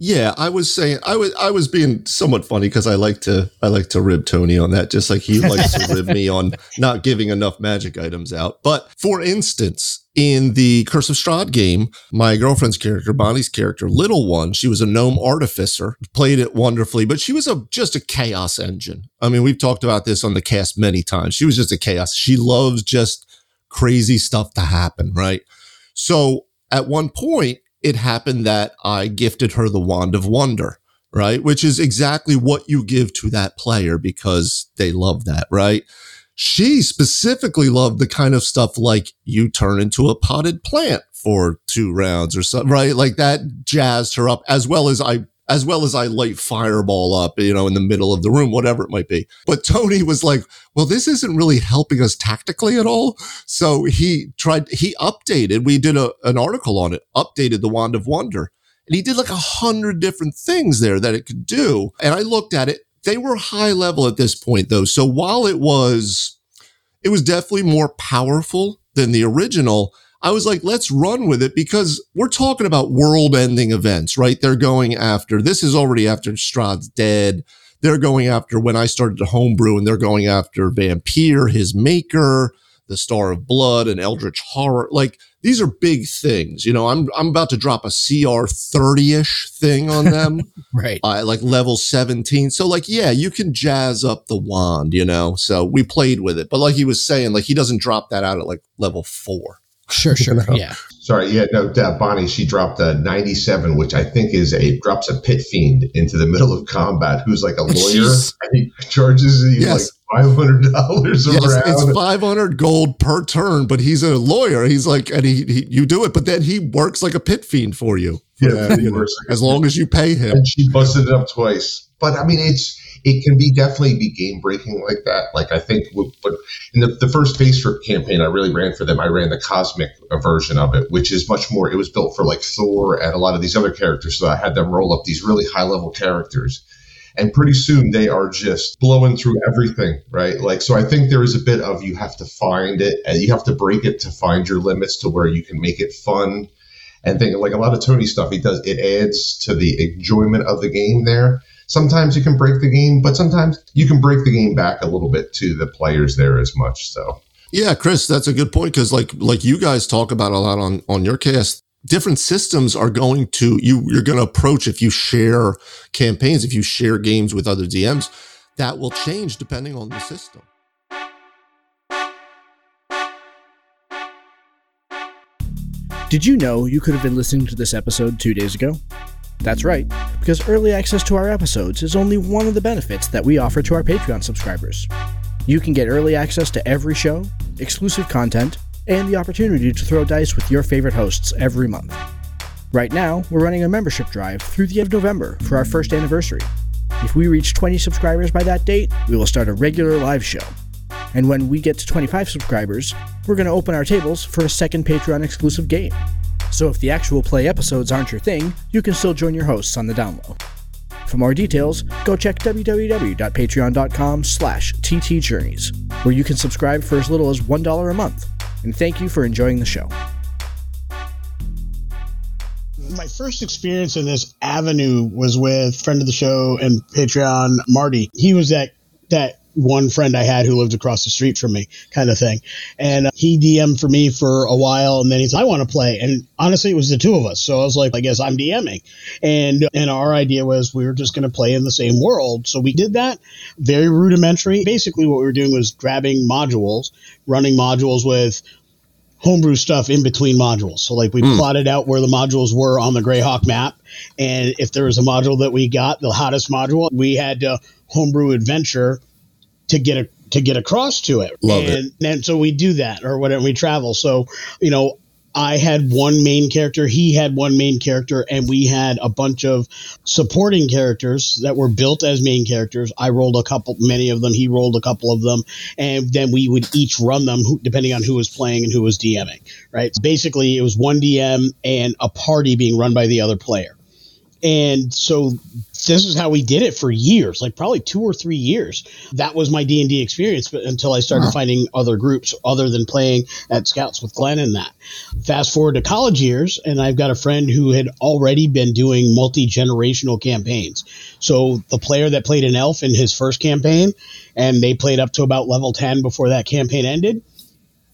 Yeah, I was saying I was I was being somewhat funny because I like to I like to rib Tony on that, just like he likes to rib me on not giving enough magic items out. But for instance, in the Curse of Strahd game, my girlfriend's character, Bonnie's character, Little One, she was a gnome artificer, played it wonderfully, but she was a just a chaos engine. I mean, we've talked about this on the cast many times. She was just a chaos. She loves just crazy stuff to happen, right? So at one point, it happened that I gifted her the Wand of Wonder, right? Which is exactly what you give to that player because they love that, right? She specifically loved the kind of stuff like you turn into a potted plant for two rounds or something, right? Like that jazzed her up as well as I as well as I light fireball up, you know, in the middle of the room, whatever it might be. But Tony was like, well, this isn't really helping us tactically at all. So he tried, he updated, we did a, an article on it, updated the Wand of Wonder. And he did like a hundred different things there that it could do. And I looked at it. They were high level at this point though. So while it was, it was definitely more powerful than the original, I was like, let's run with it because we're talking about world ending events, right? They're going after, this is already after Strahd's dead. They're going after when I started to homebrew and they're going after Vampyr, his maker, the Star of Blood and Eldritch Horror. Like these are big things. You know, I'm, I'm about to drop a CR 30 ish thing on them. right. Uh, like level 17. So like, yeah, you can jazz up the wand, you know? So we played with it. But like he was saying, like he doesn't drop that out at like level four. Sure, sure, you know? yeah. Sorry, yeah, no, uh, Bonnie, she dropped a 97, which I think is a drops a pit fiend into the middle of combat, who's like a lawyer. and he charges you yes. like five hundred dollars yes, around. It's five hundred gold per turn, but he's a lawyer. He's like, and he, he, you do it, but then he works like a pit fiend for you. Yeah, you know, as long as you pay him. And she busted it up twice. But I mean, it's it can be definitely be game breaking like that. Like I think, in the, the first FASERIP campaign, I really ran for them. I ran the cosmic version of it, which is much more. It was built for like Thor and a lot of these other characters. So I had them roll up these really high level characters. And pretty soon they are just blowing through everything, right? Like, so I think there is a bit of you have to find it and you have to break it to find your limits to where you can make it fun and think like a lot of Tony stuff he does it adds to the enjoyment of the game there. Sometimes you can break the game, but sometimes you can break the game back a little bit to the players there as much. So yeah, Chris, that's a good point because like like you guys talk about a lot on on your cast. Different systems are going to you. You're going to approach if you share campaigns, if you share games with other DMs, that will change depending on the system. Did you know you could have been listening to this episode two days ago? That's right, because early access to our episodes is only one of the benefits that we offer to our Patreon subscribers. You can get early access to every show, exclusive content, and the opportunity to throw dice with your favorite hosts every month. Right now, we're running a membership drive through the end of November for our first anniversary. If we reach 20 subscribers by that date, we will start a regular live show. And when we get to 25 subscribers, we're going to open our tables for a second Patreon exclusive game. So if the actual play episodes aren't your thing, you can still join your hosts on the download. For more details, go check www.patreon.com slash ttjourneys, where you can subscribe for as little as $1 a month. And thank you for enjoying the show. My first experience in this avenue was with friend of the show and Patreon Marty. He was that that one friend I had who lived across the street from me, kind of thing. And uh, he DM'd for me for a while, and then he's, I want to play. And honestly, it was the two of us, so I was like, I guess I'm DMing. And and our idea was we were just going to play in the same world, so we did that. Very rudimentary. Basically, what we were doing was grabbing modules, running modules with homebrew stuff in between modules. So like we mm. plotted out where the modules were on the Greyhawk map, and if there was a module that we got, the hottest module, we had to homebrew adventure to get a to get across to it. Love and, it. And so we do that or whatever we travel. So, you know, I had one main character, he had one main character, and we had a bunch of supporting characters that were built as main characters. I rolled a couple, many of them, he rolled a couple of them, and then we would each run them depending on who was playing and who was DMing, right? So basically, it was one DM and a party being run by the other player. And so this is how we did it for years, like probably two or three years. That was my D and D experience, but until I started wow. finding other groups other than playing at Scouts with Glenn and that. Fast forward to college years, and I've got a friend who had already been doing multi generational campaigns. So the player that played an elf in his first campaign, and they played up to about level ten before that campaign ended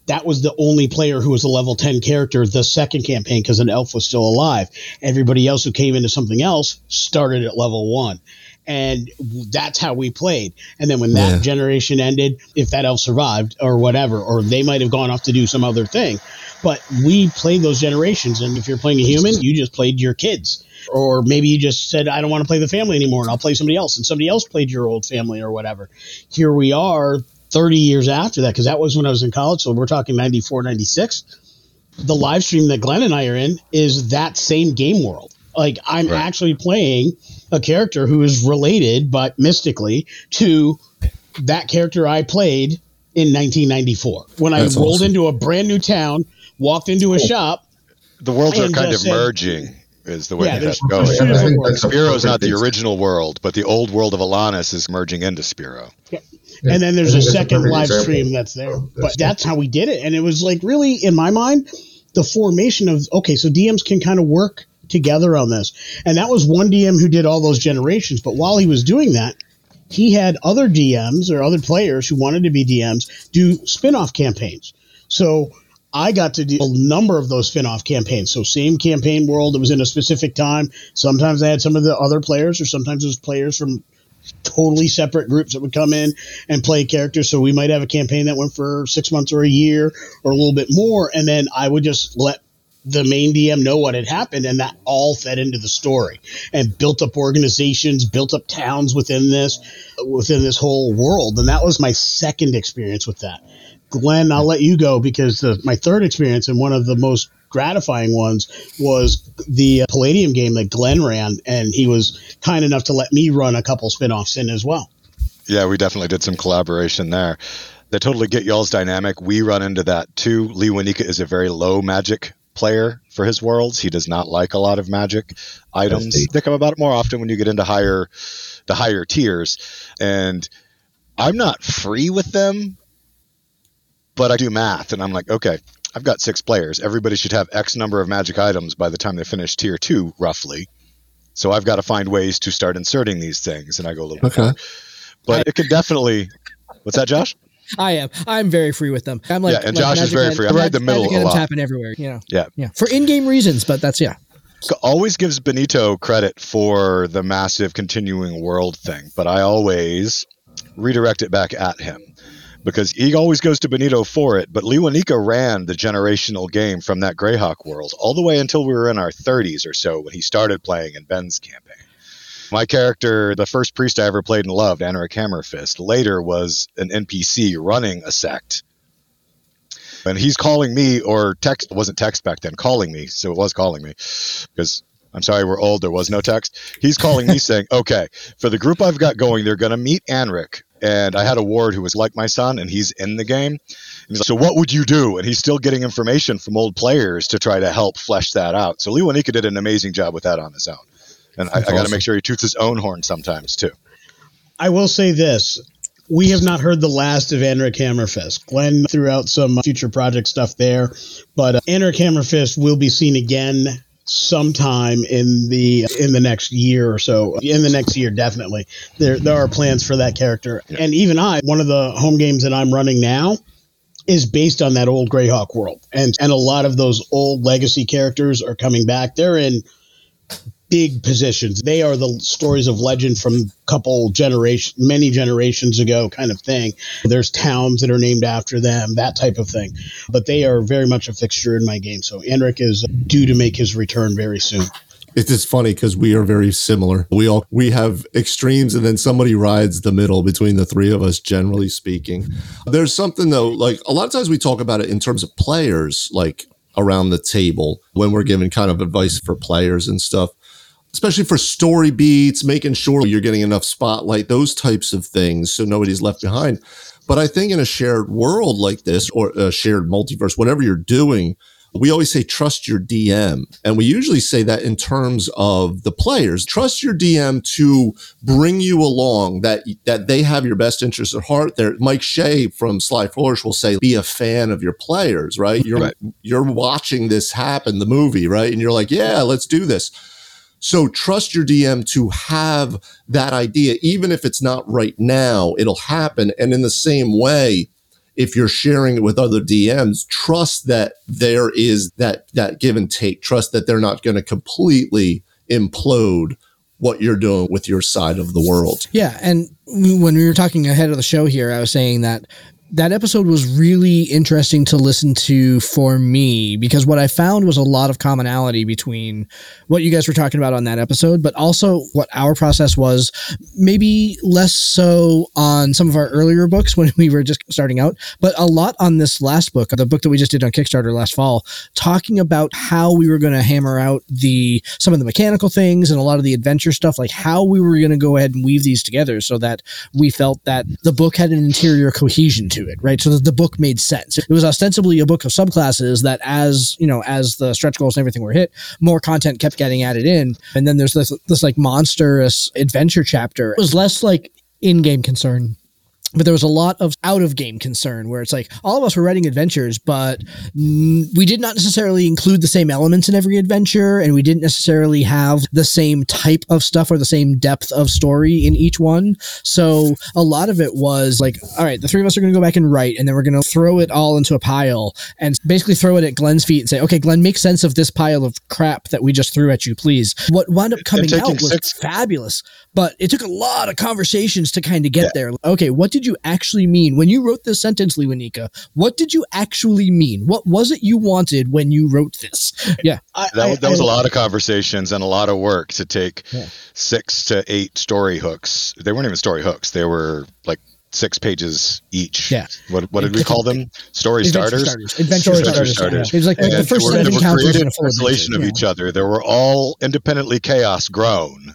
that was the only player who was a level 10 character the second campaign because an elf was still alive. Everybody else who came into something else started at level one. And that's how we played. And then when that yeah. generation ended, if that elf survived or whatever, or they might have gone off to do some other thing. But we played those generations. And if you're playing a human, you just played your kids or maybe you just said i don't want to play the family anymore and i'll play somebody else and somebody else played your old family or whatever here we are 30 years after that, because that was when I was in college. So we're talking 94, 96. The live stream that Glenn and I are in is that same game world. Like I'm right. actually playing a character who is related, but mystically, to that character I played in 1994 when That's I rolled awesome. into a brand new town, walked into a shop. The worlds are kind of said, merging is the way yeah, that's going. Spearo's not the original world, but the old world of Alanis is merging into Spiro. Yeah. And then there's a second live example. stream that's there. Oh, that's but that's how we did it. And it was like really, in my mind, the formation of okay, so DMs can kind of work together on this. And that was one DM who did all those generations. But while he was doing that, he had other DMs or other players who wanted to be DMs do spin off campaigns. So I got to do a number of those spin-off campaigns. So same campaign world, it was in a specific time. Sometimes I had some of the other players, or sometimes it was players from totally separate groups that would come in and play characters. So we might have a campaign that went for six months or a year or a little bit more, and then I would just let the main DM know what had happened, and that all fed into the story and built up organizations, built up towns within this, within this whole world. And that was my second experience with that. Glenn, I'll let you go because the, my third experience and one of the most gratifying ones was the uh, Palladium game that Glenn ran, and he was kind enough to let me run a couple spin-offs in as well. Yeah, we definitely did some collaboration there. They totally get y'all's dynamic. We run into that too. Lee Winika is a very low magic player for his worlds. He does not like a lot of magic items. They come about more often when you get into higher the higher tiers. And I'm not free with them, but I do math and I'm like, okay, I've got six players. Everybody should have X number of magic items by the time they finish tier two, roughly. So I've got to find ways to start inserting these things, and I go a little okay. More. But it could definitely. What's that, Josh? I am. I'm very free with them. I'm like, yeah, and like Josh is very free. I ride the middle a lot. happen everywhere. You know. Yeah. Yeah. For in-game reasons, but that's yeah. Always gives Benito credit for the massive continuing world thing, but I always redirect it back at him because he always goes to Benito for it. But Lewanika ran the generational game from that Greyhawk world all the way until we were in our 30s or so when he started playing in Ben's campaign. My character, the first priest I ever played and loved, Anric Hammerfist, later was an NPC running a sect. And he's calling me, or text, wasn't text back then, calling me. So it was calling me because I'm sorry, we're old. There was no text. He's calling me saying, okay, for the group I've got going, they're going to meet Anric. And I had a ward who was like my son, and he's in the game. Like, so what would you do? And he's still getting information from old players to try to help flesh that out. So Lewanika did an amazing job with that on his own. And I, I got to awesome. make sure he toots his own horn sometimes too. I will say this. We have not heard the last of Anric Hammerfist. Glenn threw out some future project stuff there, but uh, Anric Hammerfist will be seen again sometime in the in the next year or so. In the next year, definitely. There there are plans for that character. Yeah. And even I, one of the home games that I'm running now is based on that old Greyhawk world. And and a lot of those old legacy characters are coming back. They're in big positions. They are the stories of legend from a couple generation, many generations ago, kind of thing. There's towns that are named after them, that type of thing. But they are very much a fixture in my game. So Anric is due to make his return very soon. It's just funny because we are very similar. We all we have extremes, and then somebody rides the middle between the three of us. Generally speaking, there's something though. Like a lot of times we talk about it in terms of players, like around the table when we're giving kind of advice for players and stuff especially for story beats, making sure you're getting enough spotlight, those types of things, so nobody's left behind. But I think in a shared world like this, or a shared multiverse, whatever you're doing, we always say trust your DM. And we usually say that in terms of the players. Trust your DM to bring you along, that that they have your best interest at heart. There, Mike Shea from Sly Flourish will say, be a fan of your players, right? You're right. you're watching this happen, the movie, right? And you're like, yeah, let's do this so trust your DM to have that idea, even if it's not right now, it'll happen. And in the same way, if you're sharing it with other DMs, trust that there is that that give and take. Trust that they're not going to completely implode what you're doing with your side of the world. Yeah, and when we were talking ahead of the show here, I was saying that that episode was really interesting to listen to for me because what I found was a lot of commonality between what you guys were talking about on that episode, but also what our process was. Maybe less so on some of our earlier books when we were just starting out, but a lot on this last book, the book that we just did on Kickstarter last fall, talking about how we were going to hammer out the some of the mechanical things and a lot of the adventure stuff, like how we were going to go ahead and weave these together so that we felt that the book had an interior cohesion to to it, right? So that the book made sense. It was ostensibly a book of subclasses that, as you know, as the stretch goals and everything were hit, more content kept getting added in, and then there's this this like monstrous adventure chapter. It was less like in-game concern but there was a lot of out of game concern where it's like all of us were writing adventures, but we did not necessarily include the same elements in every adventure, and we didn't necessarily have the same type of stuff or the same depth of story in each one. So a lot of it was like, all right, the three of us are going to go back and write, and then we're going to throw it all into a pile and basically throw it at Glenn's feet and say, okay, Glenn, make sense of this pile of crap that we just threw at you, please. What wound up coming out was six- fabulous, but it took a lot of conversations to kind of get yeah. there. Okay, what did you actually mean when you wrote this sentence, Lewanika? What did you actually mean? What was it you wanted when you wrote this? Yeah, I, that, I, that was I, a lot of conversations and a lot of work to take yeah. six to eight story hooks. They weren't even story hooks; they were like six pages each. Yeah. What, what did we call them? Story Adventure starters? starters. Adventure, Adventure starters. starters. Yeah. It was like, like the first seven encounters in isolation of yeah. each other. They were all independently chaos grown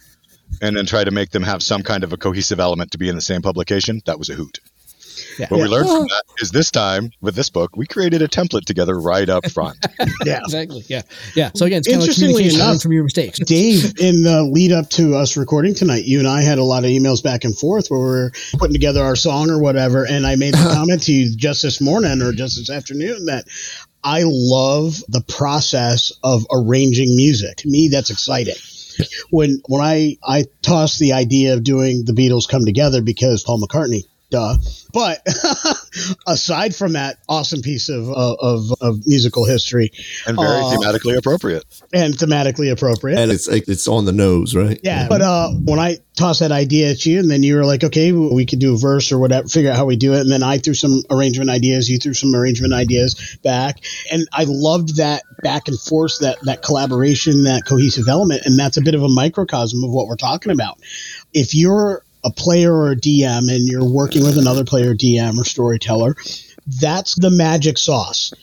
and then try to make them have some kind of a cohesive element to be in the same publication, that was a hoot. Yeah. What yeah. we learned from that is this time with this book, we created a template together right up front. yeah, exactly. Yeah, yeah. So again, it's kind interestingly of enough, from your mistakes. Dave, in the lead up to us recording tonight, you and I had a lot of emails back and forth where we are putting together our song or whatever, and I made a comment to you just this morning or just this afternoon that I love the process of arranging music. To me, that's exciting. When when I I tossed the idea of doing the Beatles come together because Paul McCartney duh. But aside from that awesome piece of, of, of musical history, and very uh, thematically appropriate, and thematically appropriate, and it's it's on the nose, right? Yeah. But uh, when I tossed that idea at you, and then you were like, okay, we could do a verse or whatever, figure out how we do it, and then I threw some arrangement ideas, you threw some arrangement ideas back, and I loved that back and forth, that that collaboration, that cohesive element, and that's a bit of a microcosm of what we're talking about. If you're a player or a DM and you're working with another player, DM or storyteller, that's the magic sauce.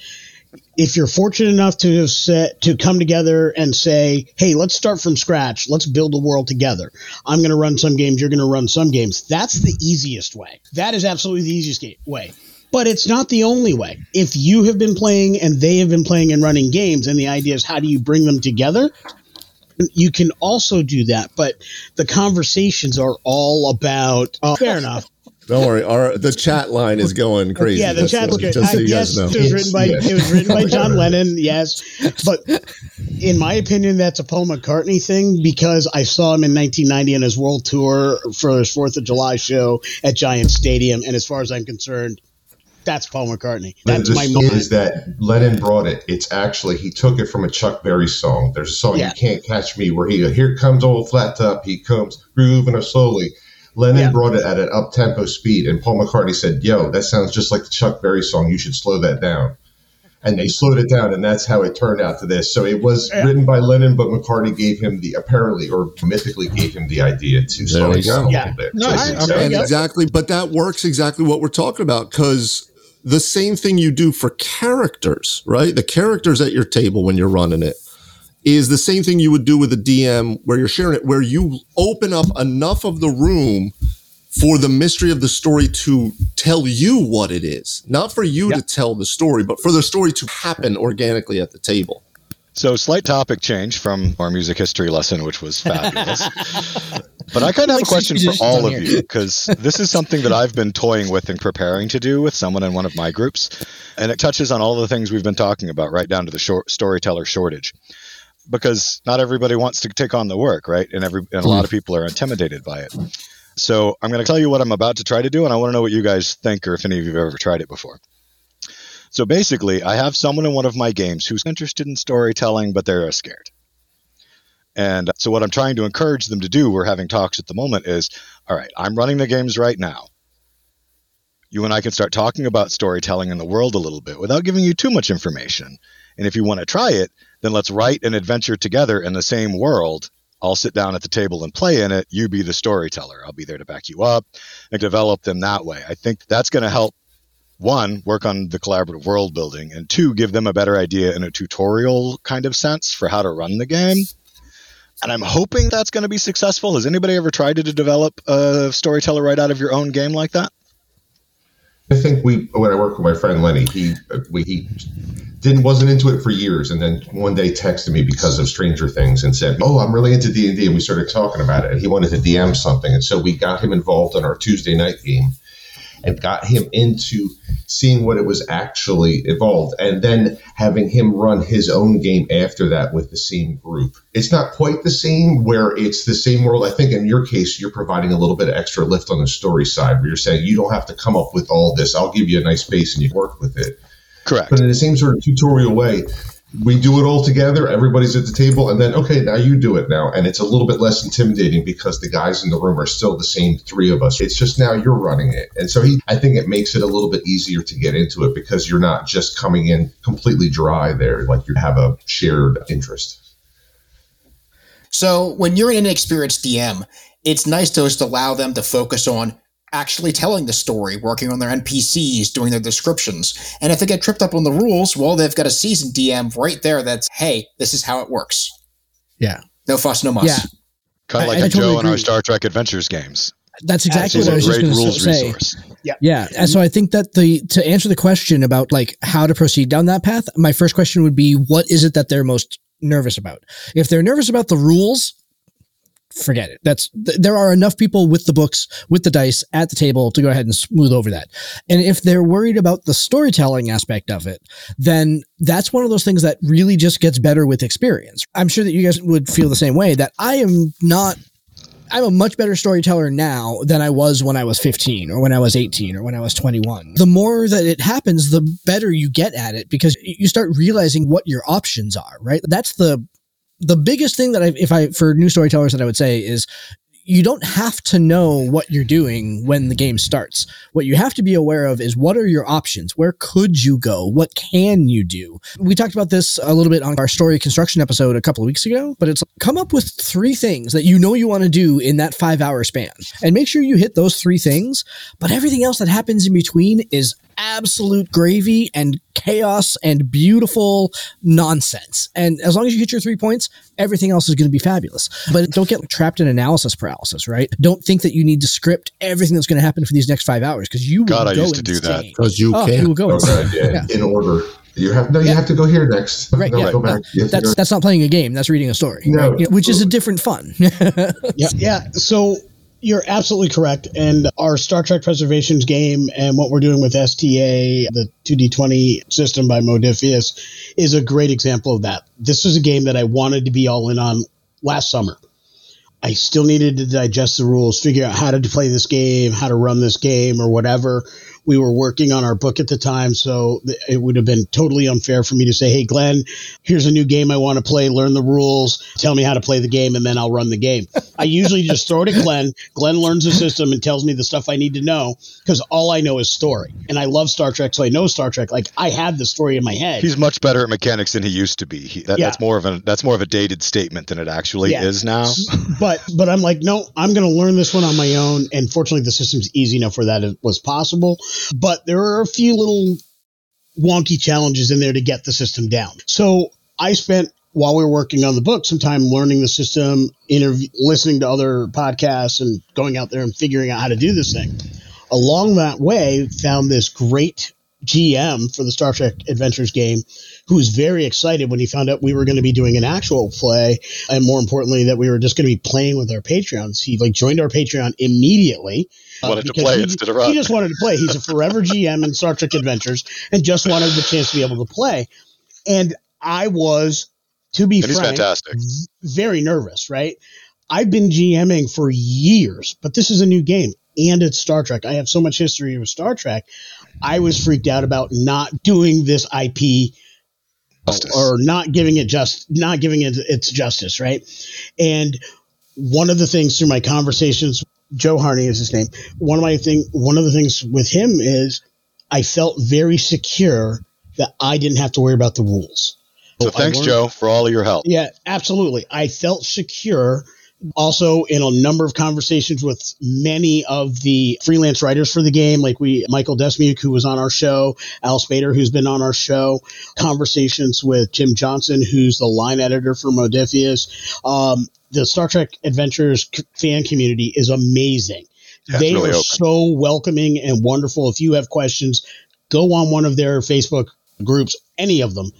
If you're fortunate enough to set, to come together and say, "Hey, let's start from scratch. Let's build a world together. I'm going to run some games. You're going to run some games." That's the easiest way. That is absolutely the easiest way. But it's not the only way. If you have been playing and they have been playing and running games, and the idea is how do you bring them together? You can also do that, but the conversations are all about. Uh, fair enough. Don't worry, our the chat line is going crazy. Yeah, the chat's good. Just so uh, yes, it was written by it was written by John Lennon. Yes, but in my opinion, that's a Paul McCartney thing because I saw him in 1990 on his world tour for his Fourth of July show at Giant Stadium, and as far as I'm concerned, that's Paul McCartney. That's the, the my moment. Is that Lennon brought it? It's actually he took it from a Chuck Berry song. There's a song yeah. "You Can't Catch Me" where he here comes old flat top. He comes grooving us slowly. Lennon yeah. brought it at an up tempo speed, and Paul McCartney said, "Yo, that sounds just like the Chuck Berry song. You should slow that down." And they slowed it down, and that's how it turned out to this. So it was yeah. written by Lennon, but McCartney gave him the apparently or mythically gave him the idea to slow it down a little bit. No, so I, exactly, but that works exactly what we're talking about because the same thing you do for characters, right? The characters at your table when you're running it is the same thing you would do with a DM where you're sharing it, where you open up enough of the room for the mystery of the story to tell you what it is, not for you to tell the story, but for the story to happen organically at the table. So, slight topic change from our music history lesson, which was fabulous. but I kind of have a question for all of you because this is something that I've been toying with and preparing to do with someone in one of my groups. And it touches on all the things we've been talking about, right down to the short storyteller shortage. Because not everybody wants to take on the work, right? And every and a lot of people are intimidated by it. So I'm going to tell you what I'm about to try to do, and I want to know what you guys think, or if any of you have ever tried it before. So basically, I have someone in one of my games who's interested in storytelling, but they're scared. And so, what I'm trying to encourage them to do, we're having talks at the moment, is all right, I'm running the games right now. You and I can start talking about storytelling in the world a little bit without giving you too much information. And if you want to try it, then let's write an adventure together in the same world. I'll sit down at the table and play in it. You be the storyteller. I'll be there to back you up and develop them that way. I think that's going to help one, work on the collaborative world building, and two, give them a better idea in a tutorial kind of sense for how to run the game. And I'm hoping that's going to be successful. Has anybody ever tried to develop a storyteller right out of your own game like that? I think we, when I work with my friend Lenny, he uh, we, he didn't wasn't into it for years, and then one day texted me because of Stranger Things and said, "Oh, I'm really into D and D," and we started talking about it. And he wanted to DM something, and so we got him involved in our Tuesday night game and got him into seeing what it was actually evolved and then having him run his own game after that with the same group. It's not quite the same where it's the same world. I think in your case, you're providing a little bit of extra lift on the story side where you're saying you don't have to come up with all this. I'll give you a nice base and you work with it. Correct. But in the same sort of tutorial way, we do it all together. Everybody's at the table, and then okay, now you do it now, and it's a little bit less intimidating because the guys in the room are still the same three of us. It's just now you're running it, and so he, I think it makes it a little bit easier to get into it because you're not just coming in completely dry there, like you have a shared interest. So when you're an inexperienced DM, it's nice to just allow them to focus on actually telling the story, working on their NPCs, doing their descriptions. And if they get tripped up on the rules, well, they've got a seasoned DM right there that's, hey, this is how it works. Yeah. No fuss, no muss. Yeah. Kind of like I, a I Joe totally in our Star Trek Adventures games. That's exactly what I was just going to say. Resource. Yeah. Yeah. And so I think that the to answer the question about like how to proceed down that path, my first question would be what is it that they're most nervous about? If they're nervous about the rules, forget it. That's th- there are enough people with the books, with the dice at the table to go ahead and smooth over that. And if they're worried about the storytelling aspect of it, then that's one of those things that really just gets better with experience. I'm sure that you guys would feel the same way that I am not I'm a much better storyteller now than I was when I was 15 or when I was 18 or when I was 21. The more that it happens, the better you get at it because you start realizing what your options are, right? That's the the biggest thing that I, if I, for new storytellers that I would say is you don't have to know what you're doing when the game starts. What you have to be aware of is what are your options? Where could you go? What can you do? We talked about this a little bit on our story construction episode a couple of weeks ago, but it's come up with three things that you know you want to do in that five hour span and make sure you hit those three things. But everything else that happens in between is absolute gravy and chaos and beautiful nonsense. And as long as you hit your three points, everything else is going to be fabulous. But don't get trapped in analysis paralysis, right? Don't think that you need to script everything that's going to happen for these next five hours because you God, will I go used to insane. do that because you Oh, can. you will go insane. right, yeah. Yeah. In order. You have no. You Yeah. have to go here next. Right, No, yeah, go back. You have to That's go- that's not playing a game. That's reading a story, No, right? You know, which is a different fun. Yeah, yeah. So you're absolutely correct. And our Star Trek Preservations game and what we're doing with STA, the 2D20 system by Modiphius, is a great example of that. This was a game that I wanted to be all in on last summer. I still needed to digest the rules, figure out how to play this game, how to run this game, or whatever. We were working on our book at the time, so it would have been totally unfair for me to say, "Hey, Glenn, here's a new game I want to play. Learn the rules. Tell me how to play the game, and then I'll run the game." I usually just throw it at Glenn. Glenn learns the system and tells me the stuff I need to know because all I know is story, and I love Star Trek, so I know Star Trek. Like I have the story in my head. He's much better at mechanics than he used to be. He, that, Yeah. That's more of a that's more of a dated statement than it actually Yeah. is now. but but I'm like, no, I'm going to learn this one on my own. And fortunately, the system's easy enough where that was possible. But there are a few little wonky challenges in there to get the system down. So I spent while we were working on the book some time learning the system, interview, listening to other podcasts, and going out there and figuring out how to do this thing. Along that way, found this great GM for the Star Trek Adventures game who was very excited when he found out we were going to be doing an actual play and more importantly that we were just going to be playing with our Patreons. He like joined our Patreon immediately. Uh, wanted to play he, instead of run. He just wanted to play. He's a forever GM in Star Trek Adventures and just wanted the chance to be able to play. And I was, to be And frank, fantastic. very nervous, right? I've been GMing for years, but this is a new game and it's Star Trek. I have so much history with Star Trek. I was freaked out about not doing this IP Justice. or not giving it just not giving it its justice, right? And one of the things through my conversations, Joe Harney is his name. One of my thing, one of the things with him is I felt very secure that I didn't have to worry about the rules. So I thanks, Joe, for all of your help. yeah, absolutely. I felt secure. Also, in a number of conversations with many of the freelance writers for the game, like we, Michael Desmuke, who was on our show, Al Spader, who's been on our show, conversations with Jim Johnson, who's the line editor for Modiphius. Um, the Star Trek Adventures c- fan community is amazing. Yeah, they really are open. so welcoming and wonderful. If you have questions, go on one of their Facebook groups, any of them,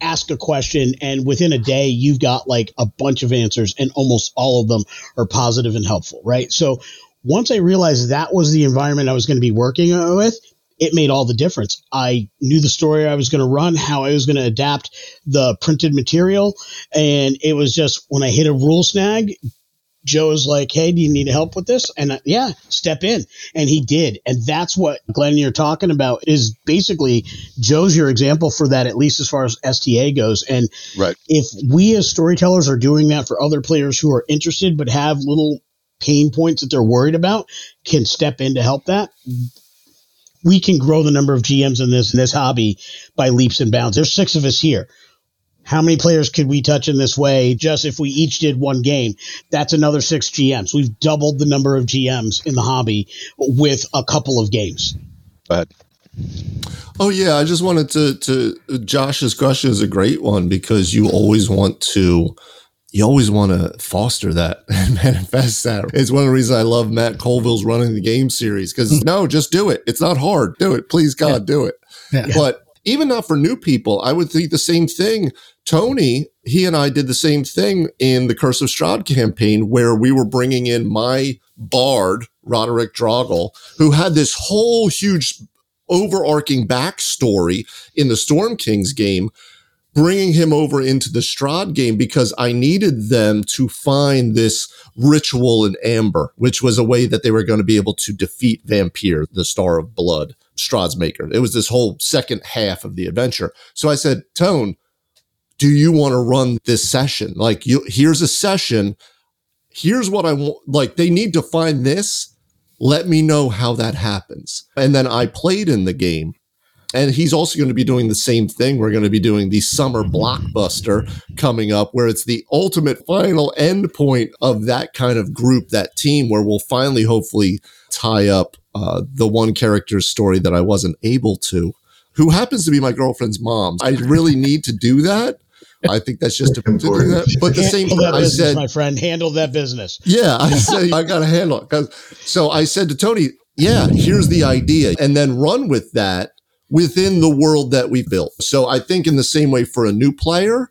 ask a question, and within a day, you've got like a bunch of answers, and almost all of them are positive and helpful, right? So once I realized that was the environment I was going to be working with, it made all the difference. I knew the story I was going to run, how I was going to adapt the printed material, and it was just when I hit a rule snag, Joe was like, "Hey, do you need help with this?" And uh, yeah, step in, and he did. And that's what Glenn you're talking about is basically Joe's your example for that, at least as far as STA goes. And Right. if we as storytellers are doing that for other players who are interested but have little pain points that they're worried about, can step in to help that. We can grow the number of GMs in this in this hobby by leaps and bounds. There's six of us here. How many players could we touch in this way just if we each did one game? That's another six GMs. We've doubled the number of GMs in the hobby with a couple of games. Go ahead. Oh yeah, I just wanted to to Josh's question is a great one because you always want to you always want to foster that and manifest that. It's one of the reasons I love Matt Colville's running the game series because hmm. no, just do it. It's not hard. Do it. Please God, do it. Yeah. But even not for new people, I would think the same thing. Tony, he and I did the same thing in the Curse of Strahd campaign, where we were bringing in my bard, Roderick Draugel, who had this whole huge overarching backstory in the Storm Kings game, bringing him over into the Strahd game because I needed them to find this ritual in Amber, which was a way that they were going to be able to defeat Vampyr, the Star of Blood, Strahd's maker. It was this whole second half of the adventure. So I said, Tone, do you want to run this session? Like, you, here's a session. Here's what I want. Like, they need to find this. Let me know how that happens. And then I played in the game. And he's also going to be doing the same thing. We're going to be doing the summer blockbuster coming up, where it's the ultimate final end point of that kind of group, that team, where we'll finally, hopefully, tie up uh, the one character's story that I wasn't able to, who happens to be my girlfriend's mom. I really need to do that I think that's just a, to do that. But the same thing I said, my friend, handle that business. Yeah, I said I got to handle it. Cause, so I said to Tony, yeah, here's the idea, and then run with that within the world that we built. So I think in the same way for a new player.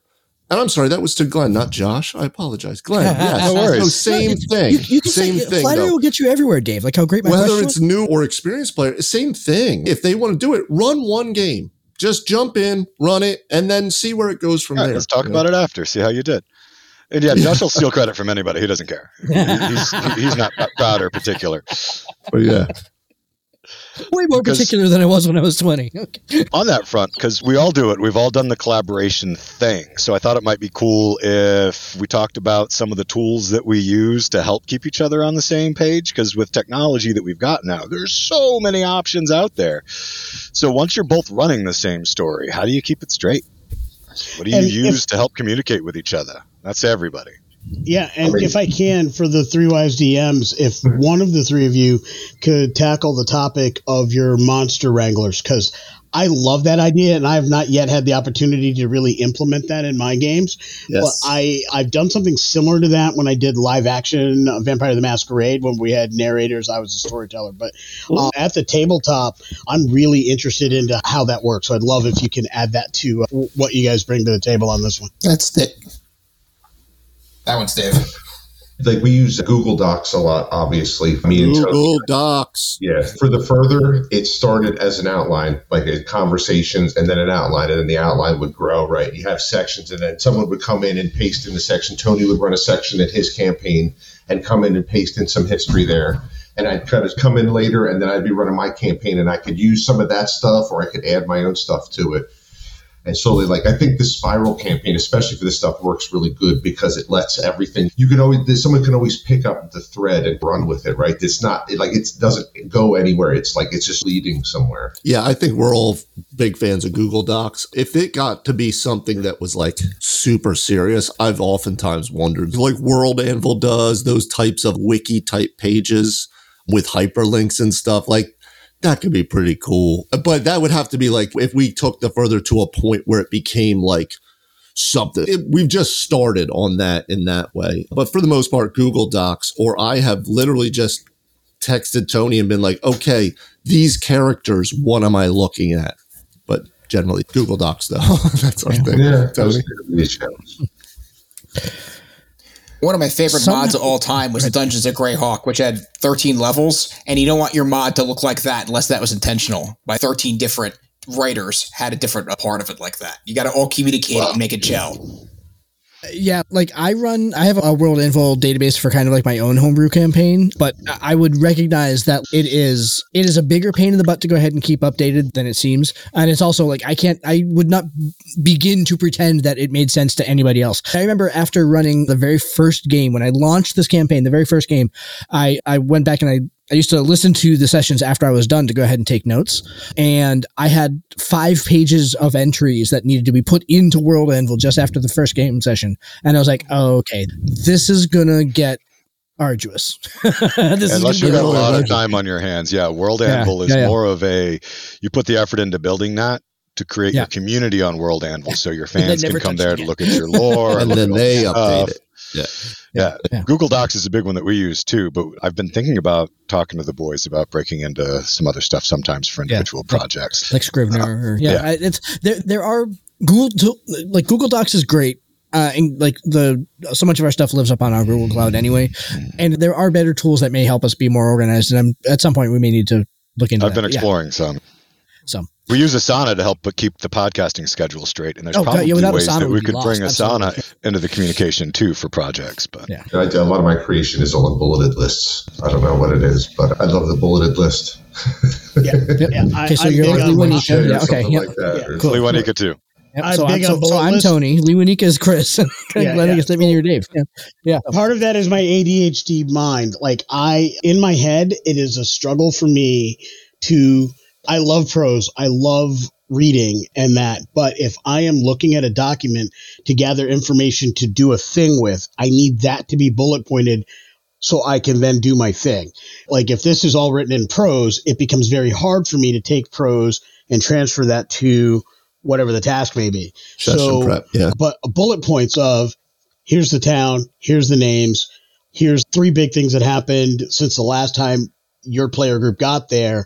And I'm sorry, that was to Glenn, not Josh. I apologize, Glenn. Yes, no worries. No, same no, thing. You, you same say, thing. Flattery will get you everywhere, Dave. Like how great my whether it's new or experienced player, same thing. If they want to do it, run one game just jump in, run it, and then see where it goes from there. Let's talk about know? it after. See how you did. And yeah, Josh will steal credit from anybody. He doesn't care. He's, he's not proud or particular. But yeah. Way more because particular than I was when I was 20. Okay. On that front, because we all do it, we've all done the collaboration thing. So I thought it might be cool if we talked about some of the tools that we use to help keep each other on the same page. Because with technology that we've got now, there's so many options out there. So once you're both running the same story, how do you keep it straight? What do you and use if, to help communicate with each other? That's everybody. Yeah, and if I can, for the three wise DMs, if one of the three of you could tackle the topic of your monster wranglers, because I love that idea, and I have not yet had the opportunity to really implement that in my games. Yes. But I I've done something similar to that when I did live action Vampire the Masquerade when we had narrators. I was a storyteller, but uh, at the tabletop, I'm really interested into how that works. So I'd love if you can add that to uh, what you guys bring to the table on this one. That's it. That one's Dave. Like we use Google Docs a lot, obviously. Me and Google Tony. Docs. Yeah. For the further, it started as an outline, like a conversations, and then an outline, and then the outline would grow. Right. You have sections, and then someone would come in and paste in the section. Tony would run a section at his campaign and come in and paste in some history there. And I'd kind of come in later, and then I'd be running my campaign, and I could use some of that stuff, or I could add my own stuff to it and slowly like i think the spiral campaign especially for this stuff works really good because it lets everything you can always someone can always pick up the thread and run with it right? It's not like it doesn't go anywhere. It's like it's just leading somewhere. Yeah i think we're all big fans of google docs. If it got to be something that was like super serious i've oftentimes wondered like world anvil does those types of wiki type pages with hyperlinks and stuff like that could be pretty cool. But that would have to be like if we took the further to a point where it became like something. It, we've just started on that in that way. But for the most part, Google Docs, or I have literally just texted Tony and been like, okay, these characters, what am I looking at? But generally, Google Docs, though. That's our yeah. thing. Yeah, Tony. One of my favorite Somehow, mods of all time was Dungeons of Greyhawk, which had 13 levels, and you don't want your mod to look like that unless that was intentional. By 13 different writers had a different part of it like that. You got to all communicate and make it gel yeah, like I run, I have a World Info database for kind of like my own homebrew campaign, but I would recognize that it is it is a bigger pain in the butt to go ahead and keep updated than it seems, and it's also like I can't, I would not begin to pretend that it made sense to anybody else. I remember after running the very first game when I launched this campaign, the very first game, I I went back and I I used to listen to the sessions after I was done to go ahead and take notes. And I had five pages of entries that needed to be put into World Anvil just after the first game session. And I was like, oh, okay, this is going to get arduous. Unless you've got a lot of time on your hands. Yeah. World Anvil yeah, is yeah, yeah. more of a, you put the effort into building that to create your community on World Anvil. So your fans can come there to look at your lore. and then they update it. Yeah. Yeah. yeah. Google Docs is a big one that we use too, but I've been thinking about talking to the boys about breaking into some other stuff sometimes for individual yeah. projects. Like Scrivener. Uh, or, yeah, yeah. it's there there are Google like Google Docs is great uh, and like the so much of our stuff lives up on our Google Cloud anyway, and there are better tools that may help us be more organized. And I'm, at some point, we may need to look into. I've that. been exploring yeah. some. So we use Asana to help but keep the podcasting schedule straight, and there's Oh, probably yeah, ways Asana, that we we'd be could bring lost. Asana Absolutely. into the communication too for projects. But Yeah. I do, a lot of my creation is all in bulleted lists. I don't know what it is, but I love the bulleted list. Yeah, yeah. I, Okay, so I'm you're big like on Lee bullet- Winika. Share Yeah, okay, something yeah. like that, or Cool. Lee too. Yep, I'm so, I'm, big so, so I'm. Tony. Lee Winika is Chris, and Yeah, Glenn yeah. is Stephanie or Dave. Yeah. yeah. Oh. part of that is my ADHD mind. Like I, in my head, it is a struggle for me to. I love prose. I love reading and that. But if I am looking at a document to gather information to do a thing with, I need that to be bullet pointed so I can then do my thing. Like if this is all written in prose, it becomes very hard for me to take prose and transfer that to whatever the task may be. Session so, prep. Yeah. but bullet points of here's the town, here's the names, here's three big things that happened since the last time your player group got there.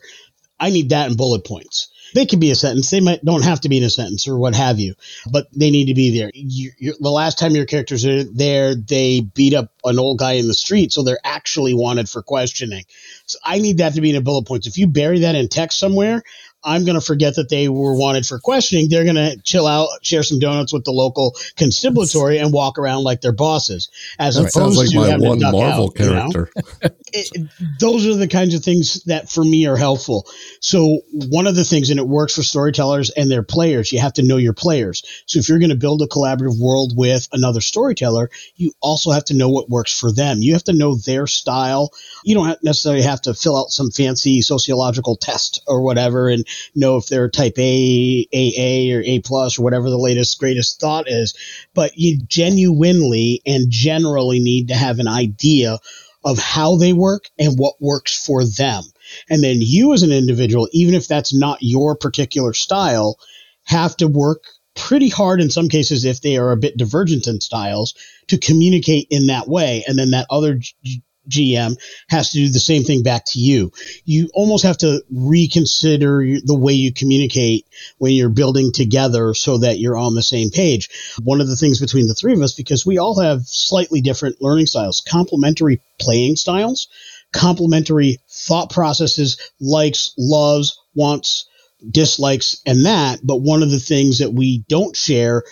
I need that in bullet points. They can be a sentence. They might don't have to be in a sentence or what have you, but they need to be there. You, the last time your characters are there, they beat up an old guy in the street, so they're actually wanted for questioning. So I need that to be in a bullet points. If you bury that in text somewhere, I'm going to forget that they were wanted for questioning. They're going to chill out, share some donuts with the local constabulary, and walk around like they're bosses. As That opposed sounds like to my having to duck Marvel out, you know? it, those are the kinds of things that for me are helpful. So one of the things, and it works for storytellers and their players, you have to know your players. So if you're going to build a collaborative world with another storyteller, you also have to know what works for them. You have to know their style. You don't necessarily have to fill out some fancy sociological test or whatever and know if they're type A, AA, or A plus, or whatever the latest greatest thought is. But you genuinely and generally need to have an idea of how they work and what works for them. And then you as an individual, even if that's not your particular style, have to work pretty hard in some cases if they are a bit divergent in styles to communicate in that way. And then that other G- GM has to do the same thing back to you. You almost have to reconsider the way you communicate when you're building together so that you're on the same page. One of the things between the three of us, because we all have slightly different learning styles, complementary playing styles, complementary thought processes, likes, loves, wants, dislikes, and that. But one of the things that we don't share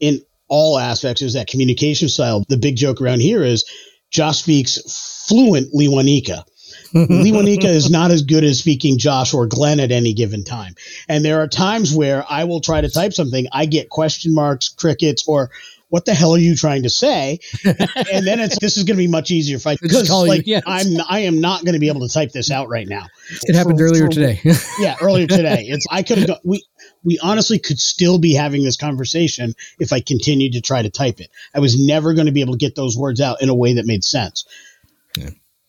in all aspects is that communication style. The big joke around here is Josh speaks fluent Liwanika. Liwanika is not as good as speaking Josh or Glenn at any given time. And there are times where I will try to type something, I get question marks, crickets, or what the hell are you trying to say? and then it's this is going to be much easier if I because call you, like yes. I'm I am not going to be able to type this out right now. It happened For- earlier for- today. yeah, earlier today. It's I could have we we honestly could still be having this conversation if I continued to try to type it. I was never going to be able to get those words out in a way that made sense.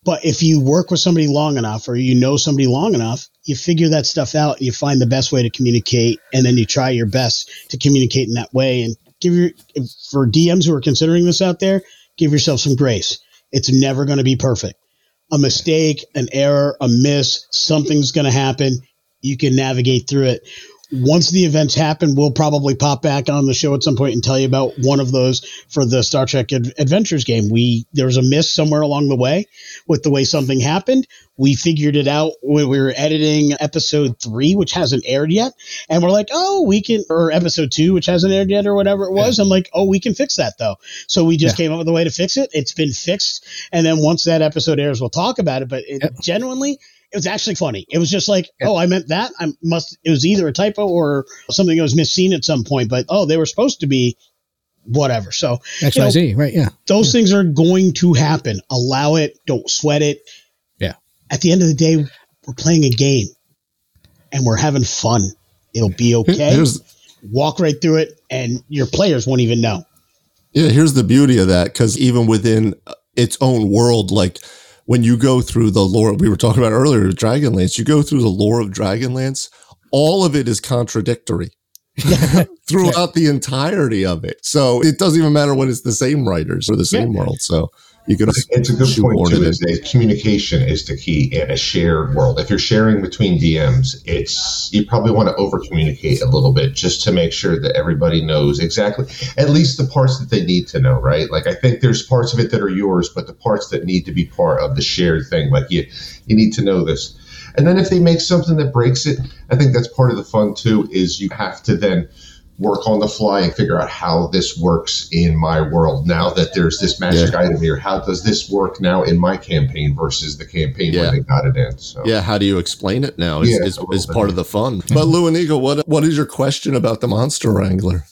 But if you work with somebody long enough or you know somebody long enough, you figure that stuff out and you find the best way to communicate and then you try your best to communicate in that way and give your for DMs who are considering this out there, give yourself some grace. It's never going to be perfect. A mistake, an error, a miss, something's going to happen. You can navigate through it. Once the events happen, we'll probably pop back on the show at some point and tell you about one of those for the Star Trek Ad- Adventures game. We there was a miss somewhere along the way with the way something happened. We figured it out when we were editing episode three, which hasn't aired yet, and we're like, oh, we can, or episode two, which hasn't aired yet, or whatever it was. I'm like, oh, we can fix that though. So we just came up with a way to fix it. It's been fixed, and then once that episode airs, we'll talk about it. But it, genuinely, it was actually funny. It was just like, oh, I meant that. I must. It was either a typo or something that was misseen at some point. But oh, they were supposed to be whatever. So X you know, Y Z. Right. Yeah. those things are going to happen. Allow it. Don't sweat it. Yeah. At the end of the day, we're playing a game, and we're having fun. It'll be okay. Here's Walk right through it, and your players won't even know. Yeah, here's the beauty of that because even within uh, its own world, like when you go through the lore we were talking about earlier, Dragonlance, you go through the lore of Dragonlance, all of it is contradictory throughout the entirety of it. So it doesn't even matter when it's the same writers or the same world. So you. It's a good point too. Is that communication is the key in a shared world. If you're sharing between DMs, it's you probably want to over communicate a little bit just to make sure that everybody knows exactly at least the parts that they need to know. Right? Like I think there's parts of it that are yours, but the parts that need to be part of the shared thing, like you you need to know this. And then if they make something that breaks it, I think that's part of the fun too. Is you have to then work on the fly and figure out how this works in my world now that there's this magic yeah. item here how does this work now in my campaign versus the campaign yeah. where they got it in so yeah how do you explain it now is, yeah, is, is part of the fun but lou and eagle what what is your question about the monster wrangler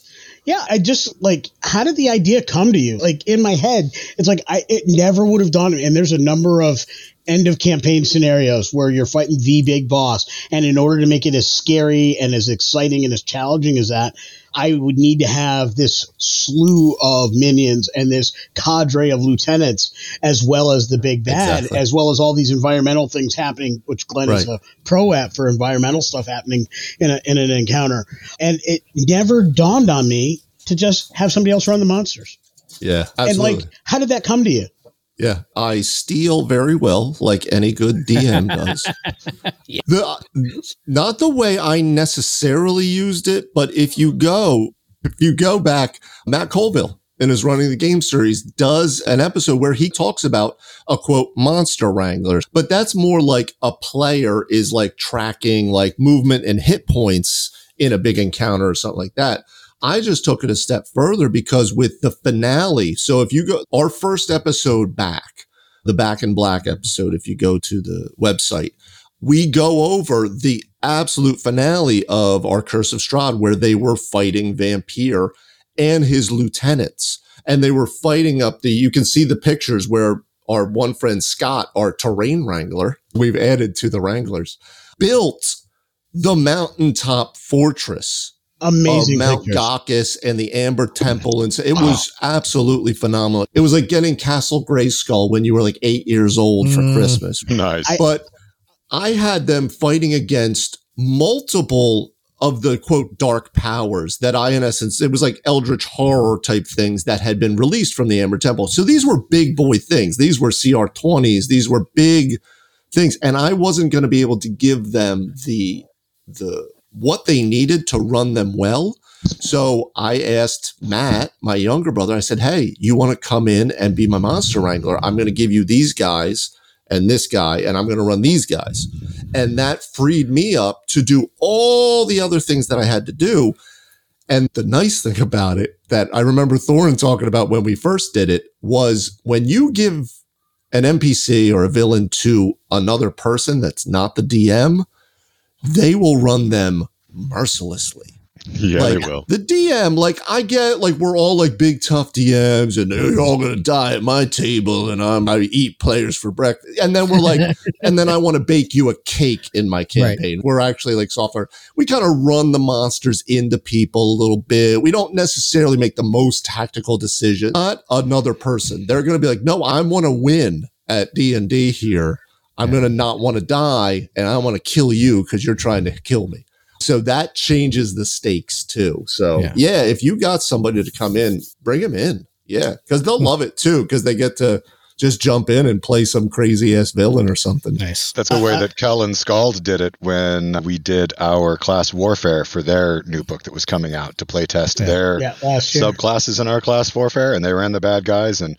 yeah, I just like how did the idea come to you? Like in my head, it's like I it never would have done it. And there's a number of end of campaign scenarios where you're fighting the big boss. And in order to make it as scary and as exciting and as challenging as that, I would need to have this slew of minions and this cadre of lieutenants, as well as the big bad, exactly. as well as all these environmental things happening, which Glenn right. is a pro at for environmental stuff happening in, a, in an encounter. And it never dawned on me to just have somebody else run the monsters. Yeah, absolutely. And like, how did that come to you? Yeah, I steal very well, like any good DM does. yeah. the, not the way I necessarily used it, but if you hmm. go, if you go back, Matt Colville in his running the game series does an episode where he talks about a quote monster wrangler, but that's more like a player is like tracking like movement and hit points in a big encounter or something like that. I just took it a step further because with the finale, so if you go our first episode back, the Back in Black episode, if you go to the website, we go over the absolute finale of our Curse of Strahd, where they were fighting Vampyr and his lieutenants. And they were fighting up the, you can see the pictures where our one friend Scott, our terrain wrangler, we've added to the wranglers, built the mountaintop fortress amazing Mount pictures. and the Amber Temple, and so it was absolutely phenomenal. It was like getting Castle Grayskull when you were like eight years old for mm. Christmas. Nice, but I had them fighting against multiple of the quote dark powers that I, in essence, it was like eldritch horror type things that had been released from the Amber Temple. So these were big boy things. These were CR twenties. These were big things, and I wasn't going to be able to give them the the what they needed to run them well. So I asked Matt, my younger brother, I said, Hey, you want to come in and be my monster wrangler? I'm going to give you these guys and this guy, and I'm going to run these guys. And that freed me up to do all the other things that I had to do. And the nice thing about it that I remember Thorin talking about when we first did it was when you give an NPC or a villain to another person that's not the DM, they will run them mercilessly. Yeah, like, they will. The DM, like I get, like we're all like big tough DMs, and they're all gonna die at my table, and I'm I eat players for breakfast, and then we're like, and then I want to bake you a cake in my campaign. Right. We're actually like software. We kind of run the monsters into people a little bit. We don't necessarily make the most tactical decision. Not another person. They're gonna be like, no, I want to win at D and D here I'm going to not want to die and I want to kill you because you're trying to kill me. So that changes the stakes too. So yeah. yeah, if you got somebody to come in, bring them in. Yeah, because they'll hmm. love it too because they get to just jump in and play some crazy ass villain or something. Nice. That's the way that Kel and Scald did it when we did our class warfare for their new book that was coming out to play test yeah. their yeah, subclasses in our class warfare, and they ran the bad guys, and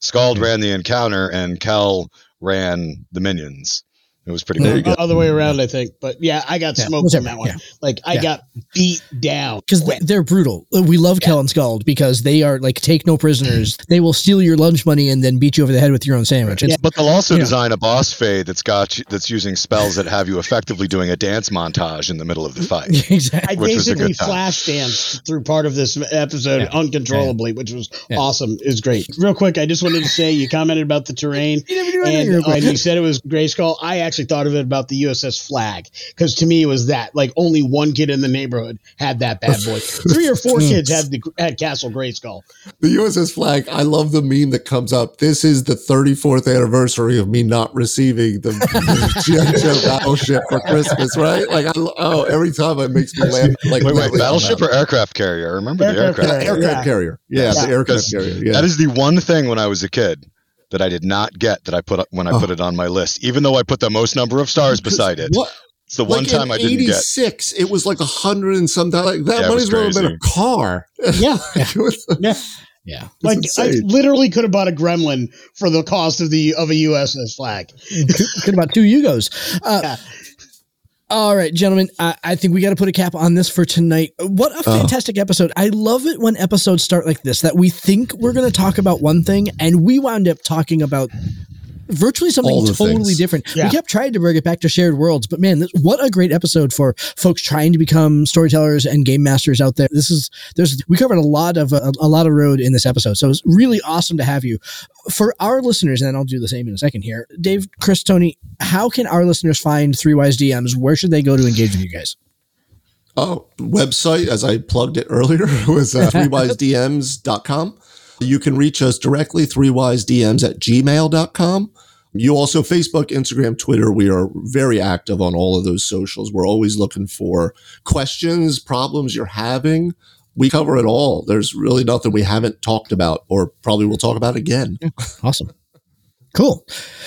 Scald mm-hmm. ran the encounter, and Cal ran the minions. It was pretty cool. Other way around, I think. But yeah, I got yeah, smoked on that one. Yeah. Like I yeah. got beat down because they're brutal. We love yeah. Kellen Scald because they are like take no prisoners. they will steal your lunch money and then beat you over the head with your own sandwich. Yeah. But they'll also design a boss fade that's got you, that's using spells that have you effectively doing a dance montage in the middle of the fight. exactly. I basically flash danced through part of this episode uncontrollably, which was awesome. It was great. Real quick, I just wanted to say you commented about the terrain and, uh, and you said it was Grayskull. I actually actually thought of it about the USS Flagg because to me it was that like only one kid in the neighborhood had that bad boy. Three or four kids had the had Castle Grayskull. The USS Flagg. I love the meme that comes up. This is the 34th anniversary of me not receiving the GI battleship for Christmas. Right? Like I, oh, every time it makes me laugh. Like wait, wait, battleship or aircraft carrier? I remember aircraft the aircraft carrier. Aircraft carrier. Yeah, yeah. the aircraft carrier. Yeah. That is the one thing when I was a kid that I did not get that I put up when I oh. put it on my list, even though I put the most number of stars beside it. What? It's the like one time I didn't 86, get. It was like a hundred and something. Like that yeah, might as well have been a car. Yeah. yeah. Yeah, like I literally could have bought a Gremlin for the cost of the of a USS Flagg. could have bought two Yugos. Uh, yeah. All right, gentlemen, I, I think we got to put a cap on this for tonight. What a oh. fantastic episode. I love it when episodes start like this, that we think we're going to talk about one thing and we wound up talking about virtually something totally things. different. Yeah. We kept trying to bring it back to shared worlds, but man, this, what a great episode for folks trying to become storytellers and game masters out there. This is there's we covered a lot of a, a lot of road in this episode, so it's really awesome to have you. For our listeners, and I'll do the same in a second here. Dave, Chris, Tony, how can our listeners find Three Wise DMs? Where should they go to engage with you guys? Oh, website, as I plugged it earlier, was uh, threewisedms.com. You can reach us directly, threewisedms at gmail.com. You also Facebook, Instagram, Twitter. We are very active on all of those socials. We're always looking for questions, problems you're having. We cover it all. There's really nothing we haven't talked about or probably we'll talk about again. Awesome. Cool.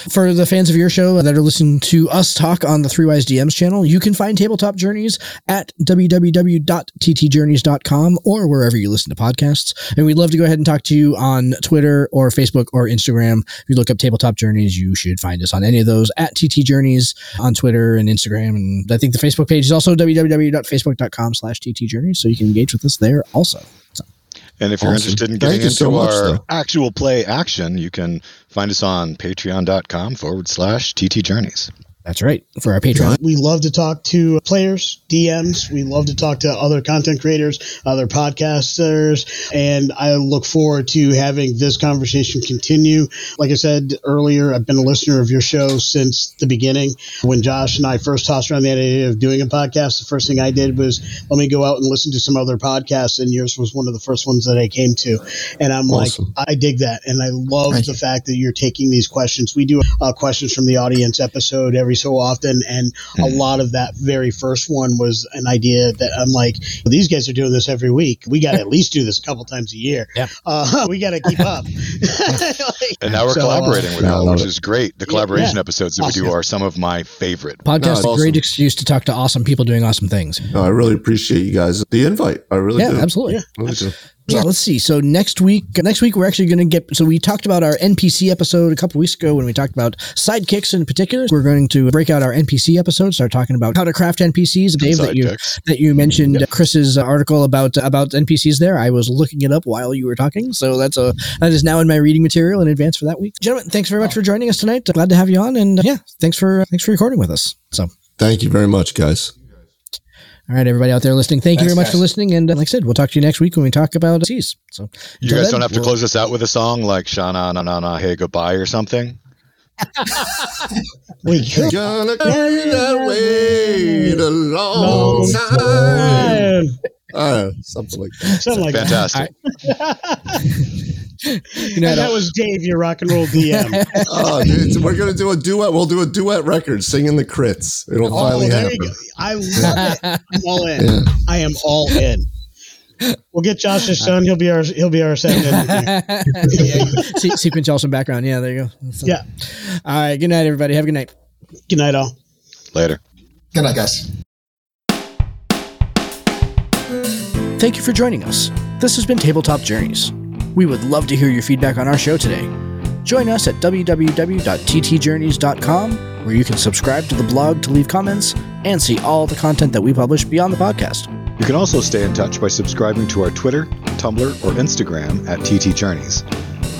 For the fans of your show that are listening to us talk on the Three Wise DMs channel, you can find Tabletop Journeys at www.ttjourneys.com or wherever you listen to podcasts. And we'd love to go ahead and talk to you on Twitter or Facebook or Instagram. If you look up Tabletop Journeys, you should find us on any of those at TT Journeys on Twitter and Instagram. And I think the Facebook page is also www.facebook.com slash TT Journeys. So you can engage with us there also. And if you're interested in getting into so our much, actual play action, you can find us on patreon.com forward slash TT Journeys. That's right. For our Patreon. We love to talk to players, DMs. We love to talk to other content creators, other podcasters. And I look forward to having this conversation continue. Like I said earlier, I've been a listener of your show since the beginning. When Josh and I first tossed around the idea of doing a podcast, the first thing I did was let me go out and listen to some other podcasts. And yours was one of the first ones that I came to. And I'm awesome. like, I dig that. And I love Thank the you. fact that you're taking these questions. We do a questions from the audience episode every so often. And mm-hmm. a lot of that very first one was an idea that I'm like, well, these guys are doing this every week. We got to at least do this a couple times a year. Yeah. Uh, we got to keep up. like, and now we're so, collaborating with them, which is great. The collaboration yeah. episodes that awesome. we do are some of my favorite. Podcast no, a great excuse to talk to awesome people doing awesome things. No, I really appreciate you guys the invite. I really yeah, do. Absolutely. Yeah, absolutely. Yeah, let's see. So next week, next week we're actually going to get. So we talked about our NPC episode a couple weeks ago when we talked about sidekicks in particular. We're going to break out our NPC episode, start talking about how to craft NPCs. Dave, that you that you mentioned yep. Chris's article about about NPCs. There, I was looking it up while you were talking. So that's a that is now in my reading material in advance for that week. Gentlemen, thanks very much for joining us tonight. Glad to have you on, and yeah, thanks for thanks for recording with us. So thank you very much, guys. All right, everybody out there listening, thank Thanks, you very much guys. for listening. And uh, like I said, we'll talk to you next week when we talk about seas. So you guys then, don't have to we'll, close us out with a song like Shana na na na hey goodbye or something. we are gonna carry that weight a long, long time. time. Uh, something like that. Something like Fantastic. That. you know, that was Dave, your rock and roll DM. oh, dude, we're gonna do a duet. We'll do a duet record, singing the crits. It'll oh, finally happen. I love it. I'm all in. Yeah. I am all in. We'll get Josh's son. He'll be our he'll be our sound yeah, sequence some background. Yeah, there you go. So, yeah. All right. Good night, everybody. Have a good night. Good night, all. Later. Good night, guys. Thank you for joining us. This has been Tabletop Journeys. We would love to hear your feedback on our show today. Join us at www.ttjourneys.com, where you can subscribe to the blog to leave comments and see all the content that we publish beyond the podcast. You can also stay in touch by subscribing to our Twitter, Tumblr, or Instagram at TT Journeys,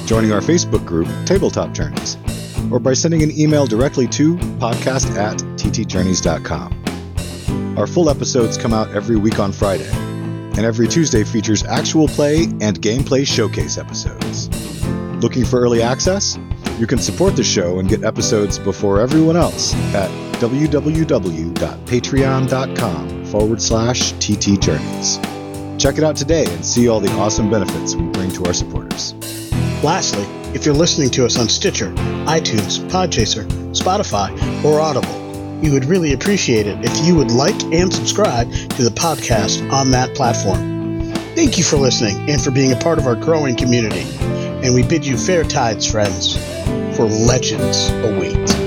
joining our Facebook group, Tabletop Journeys, or by sending an email directly to podcast at ttjourneys.com. Our full episodes come out every week on Friday and every Tuesday features actual play and gameplay showcase episodes. Looking for early access? You can support the show and get episodes before everyone else at www.patreon.com forward slash ttjourneys. Check it out today and see all the awesome benefits we bring to our supporters. Lastly, if you're listening to us on Stitcher, iTunes, Podchaser, Spotify, or Audible, we would really appreciate it if you would like and subscribe to the podcast on that platform. Thank you for listening and for being a part of our growing community. And we bid you fair tides, friends. for legends await.